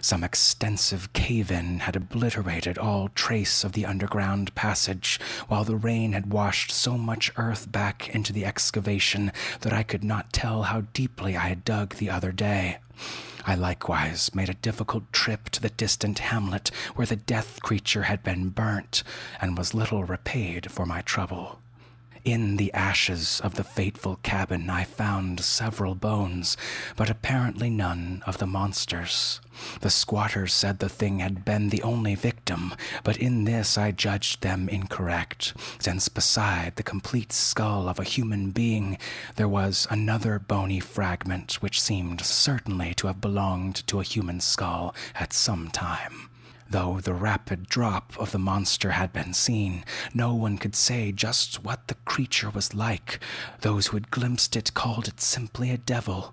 S1: Some extensive cave in had obliterated all trace of the underground passage, while the rain had washed so much earth back into the excavation that I could not tell how deeply I had dug the other day. I likewise made a difficult trip to the distant hamlet where the death creature had been burnt, and was little repaid for my trouble. In the ashes of the fateful cabin, I found several bones, but apparently none of the monsters. The squatters said the thing had been the only victim, but in this I judged them incorrect, since beside the complete skull of a human being, there was another bony fragment which seemed certainly to have belonged to a human skull at some time. Though the rapid drop of the monster had been seen, no one could say just what the creature was like. Those who had glimpsed it called it simply a devil.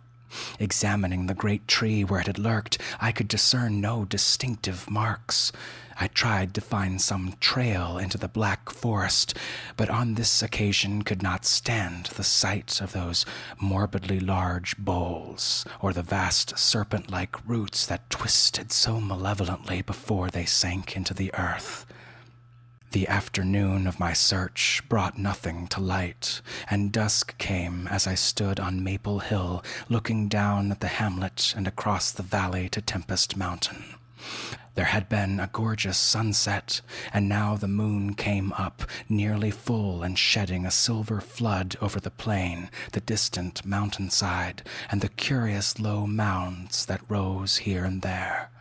S1: Examining the great tree where it had lurked, I could discern no distinctive marks. I tried to find some trail into the black forest, but on this occasion could not stand the sight of those morbidly large boles, or the vast serpent like roots that twisted so malevolently before they sank into the earth. The afternoon of my search brought nothing to light, and dusk came as I stood on Maple Hill looking down at the hamlet and across the valley to Tempest Mountain. There had been a gorgeous sunset, and now the moon came up, nearly full and shedding a silver flood over the plain, the distant mountainside, and the curious low mounds that rose here and there.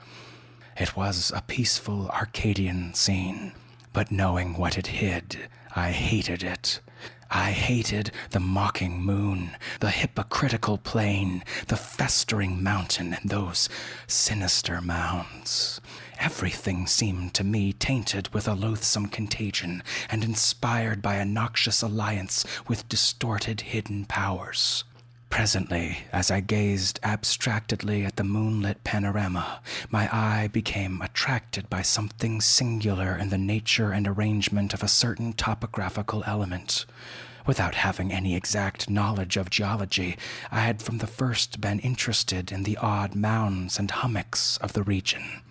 S1: It was a peaceful Arcadian scene, but knowing what it hid, I hated it. I hated the mocking moon, the hypocritical plain, the festering mountain, and those sinister mounds. Everything seemed to me tainted with a loathsome contagion and inspired by a noxious alliance with distorted hidden powers. Presently, as I gazed abstractedly at the moonlit panorama, my eye became attracted by something singular in the nature and arrangement of a certain topographical element. Without having any exact knowledge of geology, I had from the first been interested in the odd mounds and hummocks of the region.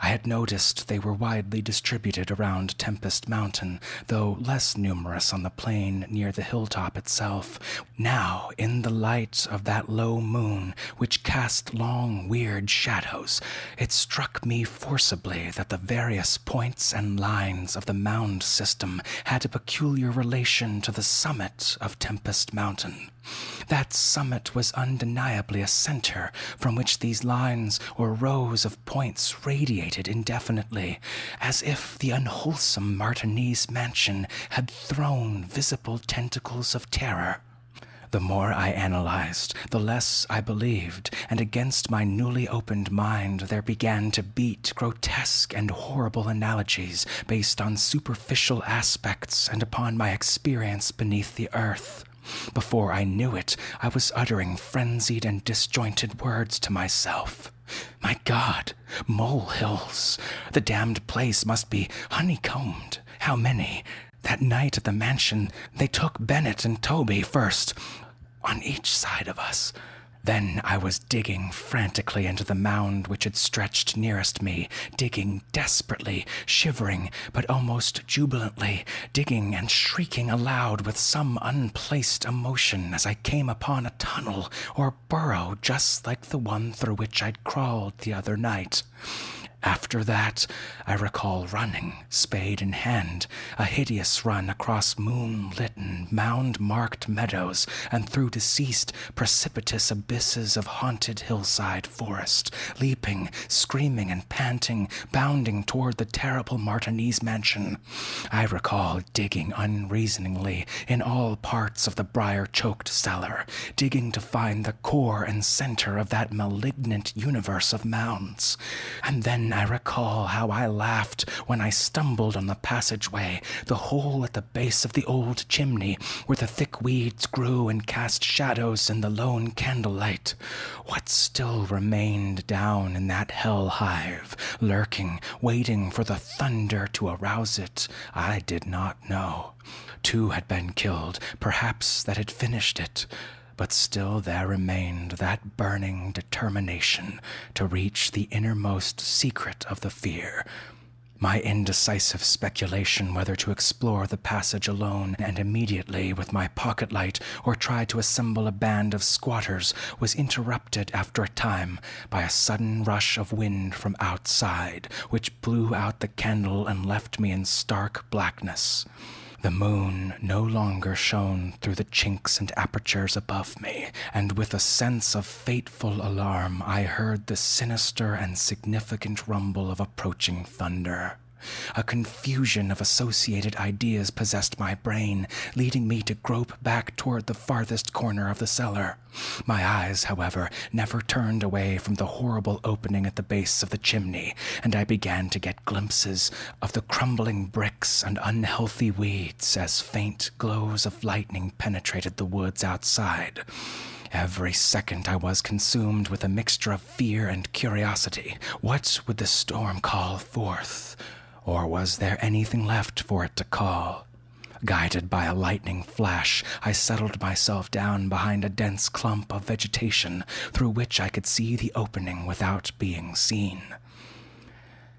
S1: I had noticed they were widely distributed around Tempest Mountain, though less numerous on the plain near the hilltop itself. Now, in the light of that low moon, which cast long, weird shadows, it struck me forcibly that the various points and lines of the mound system had a peculiar relation to the summit of Tempest Mountain. That summit was undeniably a center from which these lines or rows of points radiated indefinitely, as if the unwholesome Martense mansion had thrown visible tentacles of terror. The more I analyzed, the less I believed, and against my newly opened mind there began to beat grotesque and horrible analogies based on superficial aspects and upon my experience beneath the earth. Before I knew it, I was uttering frenzied and disjointed words to myself. My God, molehills! The damned place must be honeycombed. How many? That night at the mansion, they took Bennett and Tobey first, on each side of us. Then I was digging frantically into the mound which had stretched nearest me, digging desperately, shivering, but almost jubilantly, digging and shrieking aloud with some unplaced emotion as I came upon a tunnel or burrow just like the one through which I'd crawled the other night. After that, I recall running, spade in hand, a hideous run across moonlit and mound marked meadows and through deceased, precipitous abysses of haunted hillside forest, leaping, screaming, and panting, bounding toward the terrible Martense mansion. I recall digging unreasoningly in all parts of the briar choked cellar, digging to find the core and center of that malignant universe of mounds. And then I recall how I laughed when I stumbled on the passageway, the hole at the base of the old chimney, where the thick weeds grew and cast shadows in the lone candlelight. What still remained down in that hell hive, lurking, waiting for the thunder to arouse it, I did not know. Two had been killed, perhaps that had finished it but still there remained that burning determination to reach the innermost secret of the fear. My indecisive speculation whether to explore the passage alone and immediately with my pocket light or try to assemble a band of squatters was interrupted after a time by a sudden rush of wind from outside, which blew out the candle and left me in stark blackness. The moon no longer shone through the chinks and apertures above me, and with a sense of fateful alarm I heard the sinister and significant rumble of approaching thunder. A confusion of associated ideas possessed my brain, leading me to grope back toward the farthest corner of the cellar. My eyes, however, never turned away from the horrible opening at the base of the chimney, and I began to get glimpses of the crumbling bricks and unhealthy weeds as faint glows of lightning penetrated the woods outside. Every second I was consumed with a mixture of fear and curiosity. What would the storm call forth? Or was there anything left for it to call? Guided by a lightning flash, I settled myself down behind a dense clump of vegetation through which I could see the opening without being seen.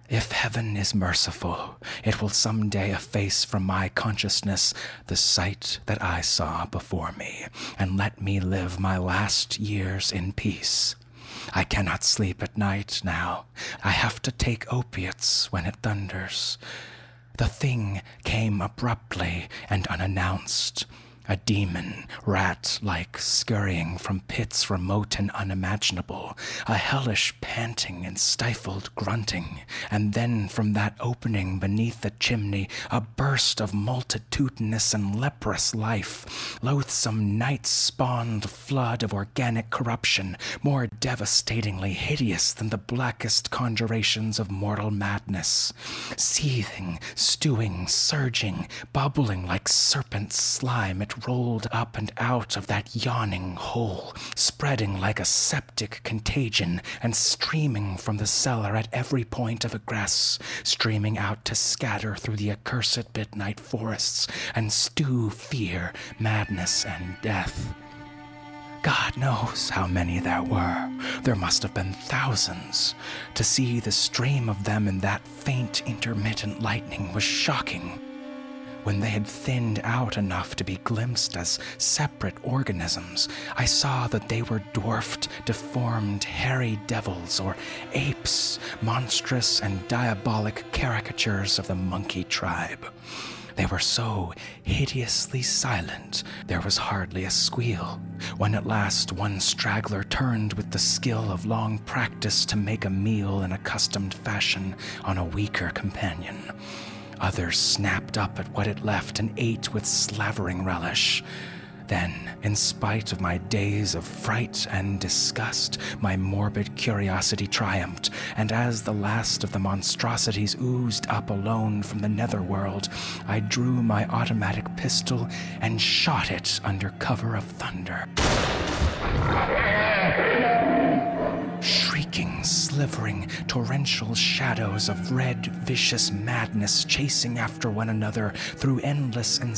S1: If heaven is merciful, it will some day efface from my consciousness the sight that I saw before me, and let me live my last years in peace. I cannot sleep at night now. I have to take opiates when it thunders. The thing came abruptly and unannounced a demon, rat like, scurrying from pits remote and unimaginable, a hellish panting and stifled grunting, and then from that opening beneath the chimney, a burst of multitudinous and leprous life, loathsome night spawned flood of organic corruption, more devastatingly hideous than the blackest conjurations of mortal madness, seething, stewing, surging, bubbling like serpent slime, it rolled up and out of that yawning hole, spreading like a septic contagion and streaming from the cellar at every point of egress, streaming out to scatter through the accursed midnight forests and stew fear, madness, and death. God knows how many there were. There must have been thousands. To see the stream of them in that faint, intermittent lightning was shocking when they had thinned out enough to be glimpsed as separate organisms, I saw that they were dwarfed, deformed, hairy devils or apes, monstrous and diabolic caricatures of the monkey tribe. They were so hideously silent, there was hardly a squeal. When at last one straggler turned with the skill of long practice to make a meal in accustomed fashion on a weaker companion. Others snapped up at what it left and ate with slavering relish. Then, in spite of my days of fright and disgust, my morbid curiosity triumphed, and as the last of the monstrosities oozed up alone from the netherworld, I drew my automatic pistol and shot it under cover of thunder shrieking, slivering, torrential shadows of red, vicious madness chasing after one another through endless and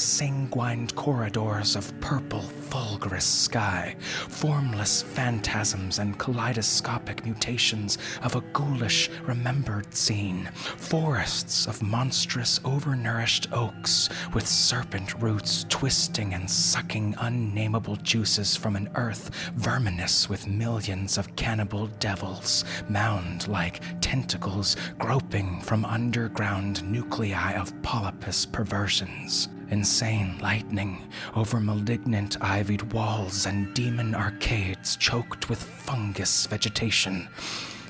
S1: corridors of purple, fulgurous sky, formless phantasms and kaleidoscopic mutations of a ghoulish, remembered scene, forests of monstrous, overnourished oaks with serpent roots twisting and sucking unnameable juices from an earth verminous with millions of cannibal devils, mound like tentacles groping from underground nuclei of polypus perversions. Insane lightning over malignant ivied walls and demon arcades choked with fungus vegetation.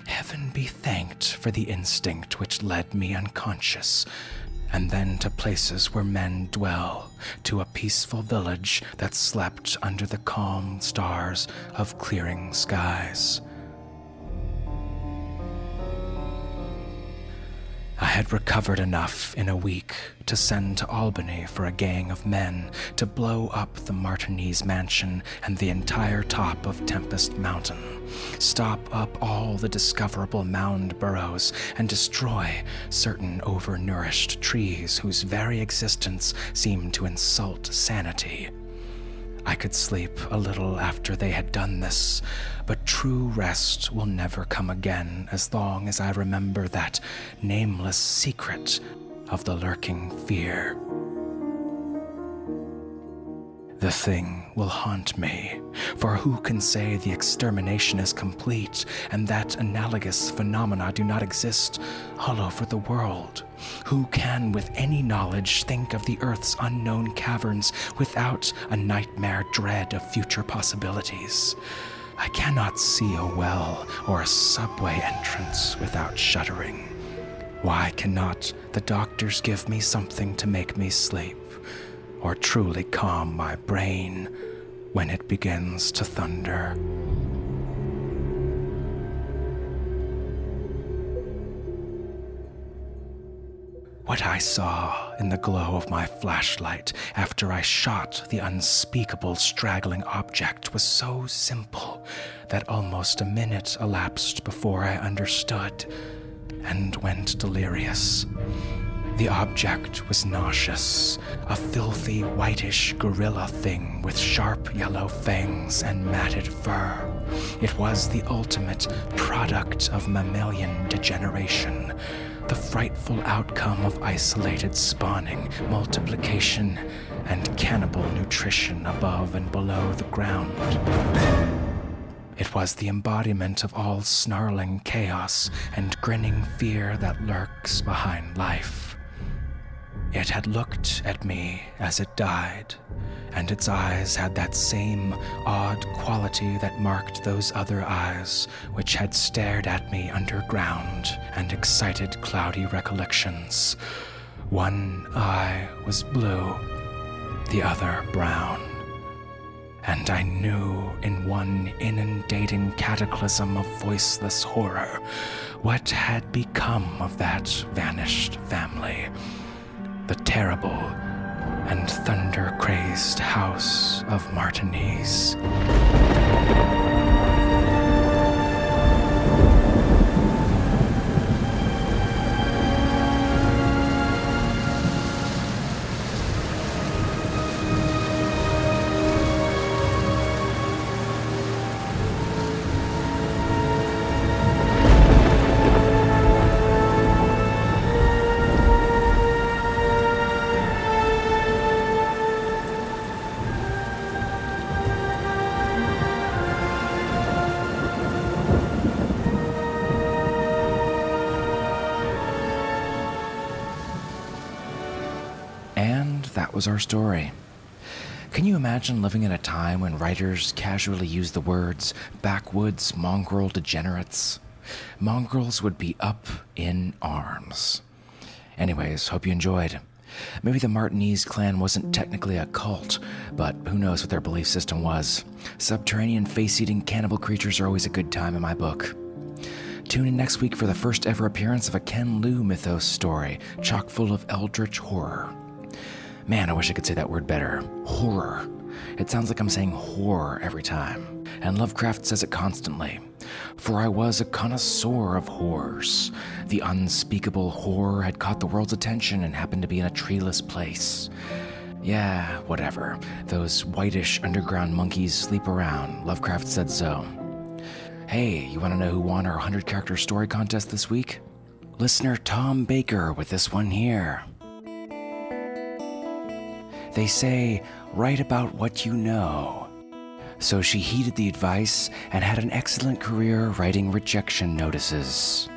S1: Heaven be thanked for the instinct which led me unconscious and then to places where men dwell, to a peaceful village that slept under the calm stars of clearing skies. I had recovered enough in a week to send to Albany for a gang of men to blow up the Martense mansion and the entire top of Tempest Mountain, stop up all the discoverable mound burrows, and destroy certain overnourished trees whose very existence seemed to insult sanity. I could sleep a little after they had done this, but true rest will never come again as long as I remember that nameless secret of the lurking fear. The thing will haunt me, for who can say the extermination is complete and that analogous phenomena do not exist all over the world? Who can, with any knowledge, think of the Earth's unknown caverns without a nightmare dread of future possibilities? I cannot see a well or a subway entrance without shuddering. Why cannot the doctors give me something to make me sleep, or truly calm my brain when it begins to thunder? What I saw in the glow of my flashlight after I shot the unspeakable straggling object was so simple that almost a minute elapsed before I understood and went delirious. The object was nauseous, a filthy whitish gorilla thing with sharp yellow fangs and matted fur. It was the ultimate product of mammalian degeneration, the frightful outcome of isolated spawning, multiplication, and cannibal nutrition above and below the ground. It was the embodiment of all snarling chaos and grinning fear that lurks behind life. It had looked at me as it died, and its eyes had that same odd quality that marked those other eyes which had stared at me underground and excited cloudy recollections. One eye was blue, the other brown and I knew in one inundating cataclysm of voiceless horror what had become of that vanished family. The terrible and thunder crazed house of Martense. Our story. Can you imagine living in a time when writers casually use the words backwoods mongrel degenerates? Mongrels would be up in arms. Anyways, hope you enjoyed. Maybe the Martense clan wasn't technically a cult, but who knows what their belief system was. Subterranean face eating cannibal creatures are always a good time in my book. Tune in next week for the first ever appearance of a Ken Liu mythos story, chock full of eldritch horror. Man, I wish I could say that word better. Horror. It sounds like I'm saying horror every time. And Lovecraft says it constantly. For I was a connoisseur of horrors. The unspeakable horror had caught the world's attention and happened to be in a treeless place. Yeah, whatever. Those whitish underground monkeys sleep around. Lovecraft said so. Hey, you want to know who won our 100 character story contest this week? Listener Tom Baker with this one here. They say, write about what you know. So she heeded the advice and had an excellent career writing rejection notices.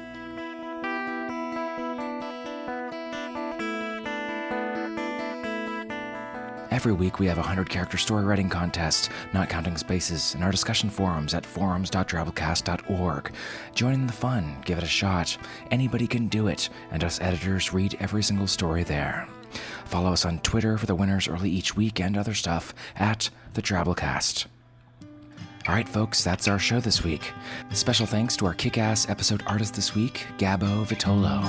S1: Every week we have a 100 character story writing contest, not counting spaces, in our discussion forums at forums.drabblecast.org. Join in the fun, give it a shot. Anybody can do it, and us editors read every single story there. Follow us on Twitter for the winners early each week and other stuff at the Drabblecast. All right, folks, that's our show this week. Special thanks to our kick ass episode artist this week, Gabo Vitolo.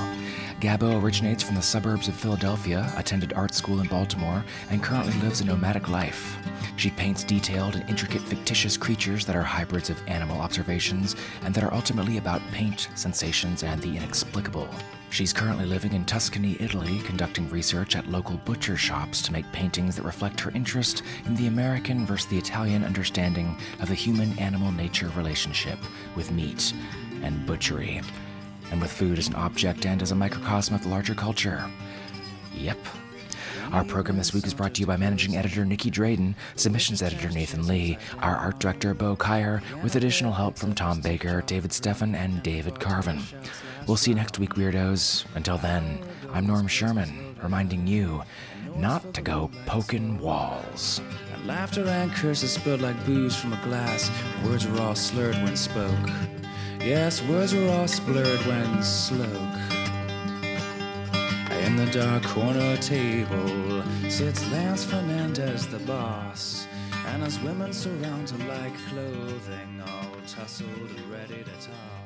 S1: Gabo originates from the suburbs of Philadelphia, attended art school in Baltimore, and currently lives a nomadic life. She paints detailed and intricate fictitious creatures that are hybrids of animal observations and that are ultimately about paint, sensations, and the inexplicable. She's currently living in Tuscany, Italy, conducting research at local butcher shops to make paintings that reflect her interest in the American versus the Italian understanding of the human animal nature relationship with meat and butchery, and with food as an object and as a microcosm of the larger culture. Yep. Our program this week is brought to you by managing editor Nikki Drayden, submissions editor Nathan Lee, our art director Bo Kaier, with additional help from Tom Baker, David Steffen, and David Carvin. We'll see you next week, weirdos. Until then, I'm Norm Sherman, reminding you not to go poking walls.
S2: And laughter and curses spilled like booze from a glass. Words were all slurred when spoke. Yes, words were all blurred when sloke. In the dark corner table sits Lance Fernandez, the boss. And as women surround her like clothing, all tussled and ready to toss.